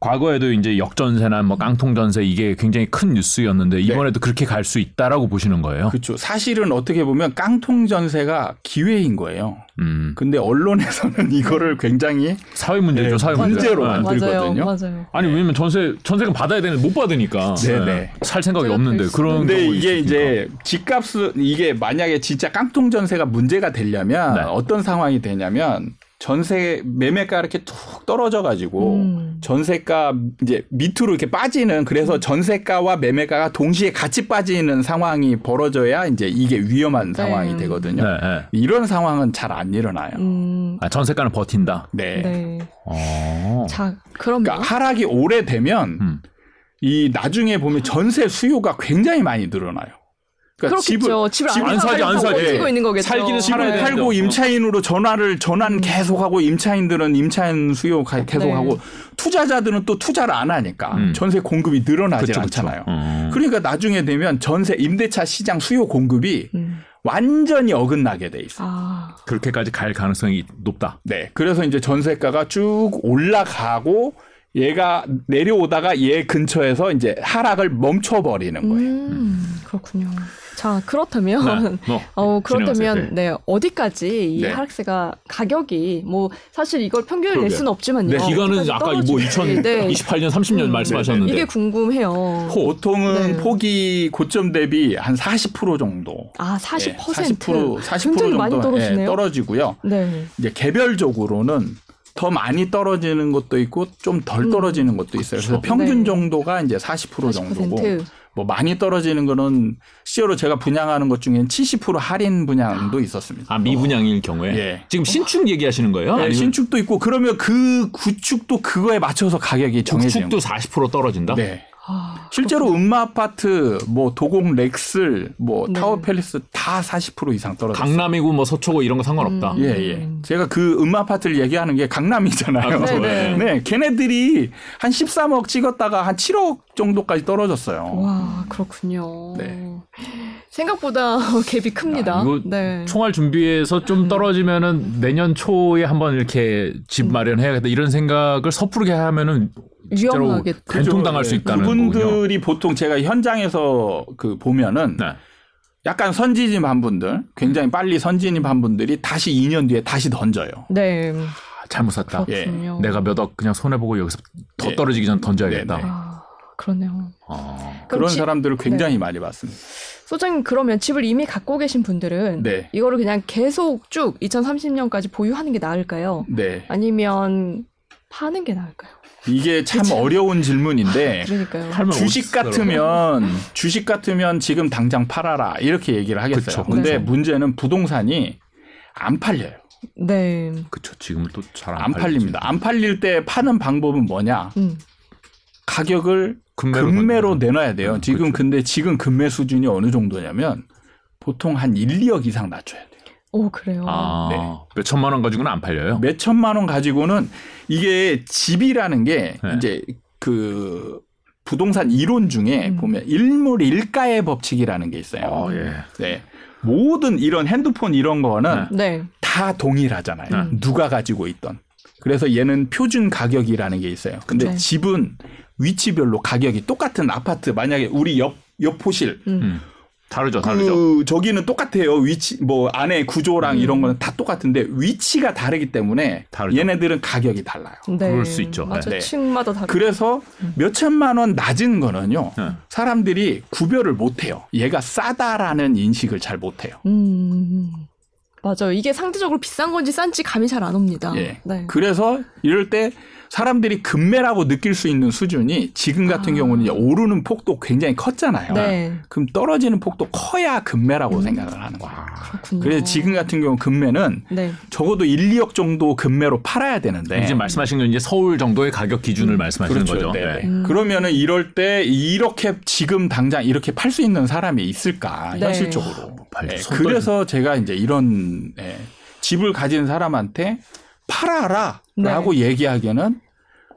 과거에도 이제 역전세나 뭐 깡통전세 이게 굉장히 큰 뉴스였는데 이번에도 그렇게 갈 수 있다라고 보시는 거예요. 그렇죠. 사실은 어떻게 보면 깡통 전세가 기회인 거예요. 음. 근데 언론에서는 (laughs) 이거를 굉장히 사회 문제죠, 네, 사회 문제. 문제로 네. 만- 만들거든요. 맞아요. 맞아요. 아니 왜냐면 전세 전세금 받아야 되는데 못 받으니까 네, 네. 네. 살 생각이 없는데 될 그런 근데 경우가 이게 있으니까. 이제 집값은 이게 만약에 진짜 깡통 전세가 문제가 되려면 네. 어떤 상황이 되냐면 전세 매매가 이렇게 툭 떨어져 가지고 음. 전세가 이제 밑으로 이렇게 빠지는 그래서 전세가와 매매가가 동시에 같이 빠지는 상황이 벌어져야 이제 이게 위험한 네. 상황이 되거든요. 네, 네. 이런 상황은 잘 안 일어나요. 음. 아, 전세가는 버틴다. 네. 네. 어. 자, 그러면 그러니까 하락이 오래 되면 음. 이 나중에 보면 전세 수요가 굉장히 많이 늘어나요. 그러니까 그렇겠죠. 집을, 집을 안 사지, 안 사지. 버티고 있는 거겠죠. 살기는 살아야. 팔고 어. 임차인으로 전화를 전환 계속하고 임차인들은 임차인 수요 가- 계속하고 네. 투자자들은 또 투자를 안 하니까 음. 전세 공급이 늘어나지 그쵸, 그쵸. 않잖아요. 어. 그러니까 나중에 되면 전세 임대차 시장 수요 공급이 음. 완전히 어긋나게 돼 있어요. 아, 그렇게까지 갈 가능성이 높다. 네. 그래서 이제 전세가가 쭉 올라가고 얘가 내려오다가 얘 근처에서 이제 하락을 멈춰버리는 거예요. 음, 그렇군요. 자, 그렇다면 네. 뭐, (laughs) 어 그렇다면 진행하세요. 네. 어디까지 이 네. 하락세가 가격이 뭐 사실 이걸 평균을 낼. 수는 없지만요. 네, 기간은 아까 뭐 떨어질지. 네. 2028년, 30년 음. 말씀하셨는데 이게 궁금해요. 보통은 네. 폭이 고점 대비 한 40% 정도. 아, 40%. 예, 40% 40% 굉장히 정도 많이 떨어지네요. 예, 떨어지고요. 네. 이제 개별적으로는 더 많이 떨어지는 것도 있고 좀덜 음. 떨어지는 것도 있어요. 그래서 그렇죠. 평균 네. 정도가 이제 40% 40%. 정도고 뭐 많이 떨어지는 거는 실제로 제가 분양하는 것 중엔 70% 할인 분양도 있었습니다. 아 미분양일 경우에 예. 지금 신축 얘기하시는 거예요? 네, 아니면 신축도 있고 그러면 그 구축도 그거에 맞춰서 가격이 정해지는 구축도 40% 떨어진다? 네. 아, 실제로 은마 아파트, 뭐 도곡 렉슬, 뭐 네. 타워 팰리스 다 40% 이상 떨어졌어요. 강남이고 뭐 서초고 이런 거 상관없다. 음. 예, 예. 제가 그 은마 아파트를 얘기하는 게 강남이잖아요. 아, 그렇죠. 네, 네, 걔네들이 한 13억 찍었다가 한 7억 정도까지 떨어졌어요. 와, 그렇군요. 네. 생각보다 (laughs) 갭이 큽니다. 아, 네. 총알 준비해서 좀 떨어지면은 내년 초에 한번 이렇게 집 마련해야겠다 이런 생각을 섣부르게 하면은 진짜로. 된통당할 수 네, 있다는 거군요. 그분들이 보통 제가 현장에서 그 보면은 네. 약간 선진입한 분들, 굉장히 빨리 선진입한 분들이 다시 2년 뒤에 다시 던져요. 네. 아, 잘못 샀다. 예. 그렇군요. 내가 몇 억 그냥 손해 보고 여기서 더 네. 떨어지기 전 던져야겠다. 네, 네. 아, 그러네요. 아. 그런 집- 사람들을 굉장히 많이 봤습니다. 소장님 그러면 집을 이미 갖고 계신 분들은 네. 이거를 그냥 계속 쭉 2030년까지 보유하는 게 나을까요? 네. 아니면 파는 게 나을까요? 이게 참 어려운 질문인데 (laughs) 그러니까요. 팔면 주식 같으면 주식 같으면 지금 당장 팔아라 이렇게 얘기를 하겠어요. 그쵸, 근데 그쵸. 문제는 부동산이 안 팔려요. 네. 그쵸 지금은 또잘안안 팔립니다. 안 팔릴 때 파는 방법은 뭐냐? 음. 가격을 금매로 금매로. 내놔야 돼요. 음, 지금 그쵸. 근데 지금 금매 수준이 어느 정도냐면 보통 한 1, 2억 이상 낮춰야 돼요. 오 그래요. 아, 네. 몇 천만 원 가지고는 안 팔려요. 몇 천만 원 가지고는 이게 집이라는 게 네. 이제 그 부동산 이론 중에 음. 보면 일물 일가의 법칙이라는 게 있어요. 어, 예. 네. 모든 이런 핸드폰 이런 거는 네. 다 동일하잖아요. 네. 누가 가지고 있던. 그래서 얘는 표준 가격이라는 게 있어요. 근데 네. 집은 위치별로 가격이 똑같은 아파트 만약에 우리 옆 옆호실 음. 다르죠, 다르죠. 그 저기는 똑같아요. 위치 뭐 안에 구조랑 이런 거는 다 똑같은데 위치가 다르기 때문에 다르죠. 얘네들은 가격이 달라요. 네. 그럴 수 있죠. 맞아. 네. 층마다 다르. 그래서 몇 천만 원 낮은 거는요. 네. 사람들이 구별을 못 해요. 얘가 싸다라는 인식을 잘 못 해요. 음. 맞아요. 이게 상대적으로 비싼 건지 싼지 감이 잘 안 옵니다. 예. 네. 그래서 이럴 때 사람들이 급매라고 느낄 수 있는 수준이 지금 같은 아. 경우는 이제 오르는 폭도 굉장히 컸잖아요. 네. 그럼 떨어지는 폭도 커야 급매라고 음. 생각을 하는 거예요. 그렇군요. 그래서 지금 같은 경우 급매는 네. 적어도 1, 2억 정도 급매로 팔아야 되는데 지금 말씀하신 건 이제 서울 정도의 가격 기준을 말씀하시는 그렇죠. 거죠. 네네. 네. 음. 그러면은 이럴 때 이렇게 지금 당장 이렇게 팔 수 있는 사람이 있을까 네. 현실적으로. 팔- 예, 손 그래서 제가 이제 이런 예, 집을 가진 사람한테 팔아라라고 얘기하기에는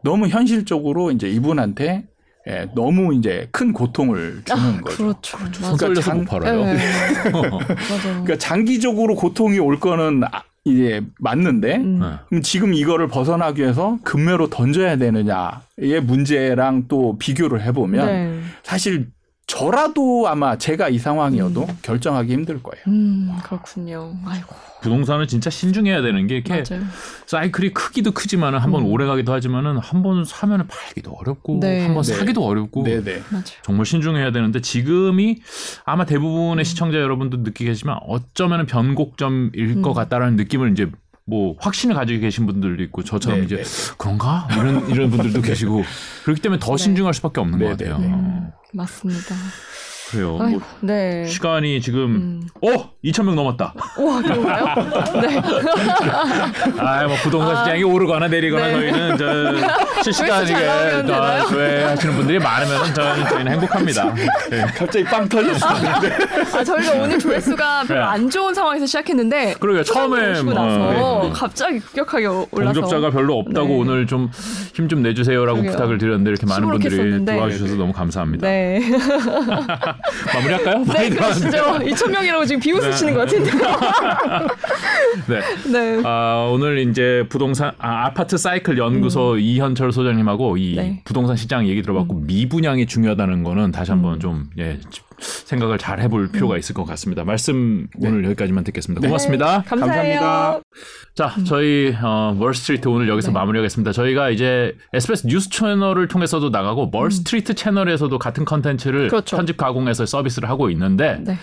너무 현실적으로 이제 이분한테 예, 너무 이제 큰 고통을 주는 거죠. 그렇죠. 떨려서 장- 못 팔아요. 네. (laughs) 그러니까 장기적으로 고통이 올 거는 아- 이제 맞는데 음. 네. 그럼 지금 이거를 벗어나기 위해서 금매로 던져야 되느냐의 문제랑 또 비교를 해보면 네. 사실 저라도 아마 제가 이 상황이어도 결정하기 힘들 거예요. 음, 그렇군요. 아이고. 부동산은 진짜 신중해야 되는 게 이렇게 맞아요. 사이클이 크기도 크지만은 한번 음. 오래 가기도 하지만은 한 번 사면은 팔기도 어렵고 네. 한번 네. 사기도 어렵고 네네. 맞아요. 정말 신중해야 되는데 지금이 아마 대부분의 시청자 여러분도 느끼겠지만 어쩌면은 변곡점일 것 음. 같다라는 느낌을 이제 뭐 확신을 가지고 계신 분들도 있고 저처럼 네, 이제 네. 그런가 이런 이런 분들도 (laughs) 계시고 그렇기 때문에 더 네. 신중할 수밖에 없는 네, 것 같아요. 맞습니다. 그래요. 아이고, 뭐 네. 시간이 지금 음. 어 2천 명 넘었다. 우와, 그런가요? 네. (laughs) 아, 뭐 부동산 시장이 오르거나 내리거나 네. 저희는 저 실시간 조회수 잘 나오면 이게 되나요? 저 조회하시는 분들이 많으면 저희는, 저희는 행복합니다. (laughs) 네. 갑자기 빵 터졌습니다. 아, 저희가 오늘 조회수가 (laughs) 별로 네. 안 좋은 상황에서 시작했는데 그러게요. 처음에 뭐, 나서 네. 갑자기 급격하게 올라서 공접자가 별로 없다고 네. 오늘 좀 힘 좀 내주세요라고 그러게요. 부탁을 드렸는데 이렇게 많은 분들이. 도와주셔서 너무 감사합니다. 네. (laughs) 마무리할까요? 네, 많이 그러시죠. 들어왔는데. 2천 명이라고 지금 비웃으시는 네. 것 같은데. (laughs) 네. 네. 아, 오늘 이제 부동산 아, 아파트 사이클 연구소 이현철 소장님하고 이 음. 네. 음. 부동산 시장 얘기 들어봤고 미분양이 중요하다는 거는 다시 한번 좀 예, 생각을 잘 해볼 필요가 있을 것 같습니다. 말씀 오늘 여기까지만 듣겠습니다. 고맙습니다. 네. 감사합니다. 자, 저희 어, 월스트리트 오늘 여기서 네. 마무리하겠습니다. 저희가 이제 SBS 뉴스 채널을 통해서도 나가고 월스트리트 채널에서도 같은 컨텐츠를 음. 그렇죠. 편집 가공해서 서비스를 하고 있는데 네.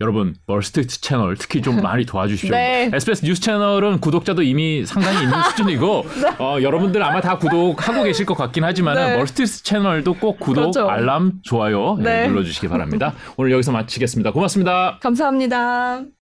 여러분 월스트리트 채널 특히 좀 많이 도와주십시오. (laughs) 네. SBS 뉴스 채널은 구독자도 이미 상당히 있는 (laughs) 수준이고 어, 여러분들 아마 다 구독하고 계실 것 같긴 하지만 네. 월스트리트 채널도 꼭 구독, 그렇죠. 알람, 좋아요 예, 네. 눌러주시기 바랍니다. 오늘 여기서 마치겠습니다. 고맙습니다. 감사합니다.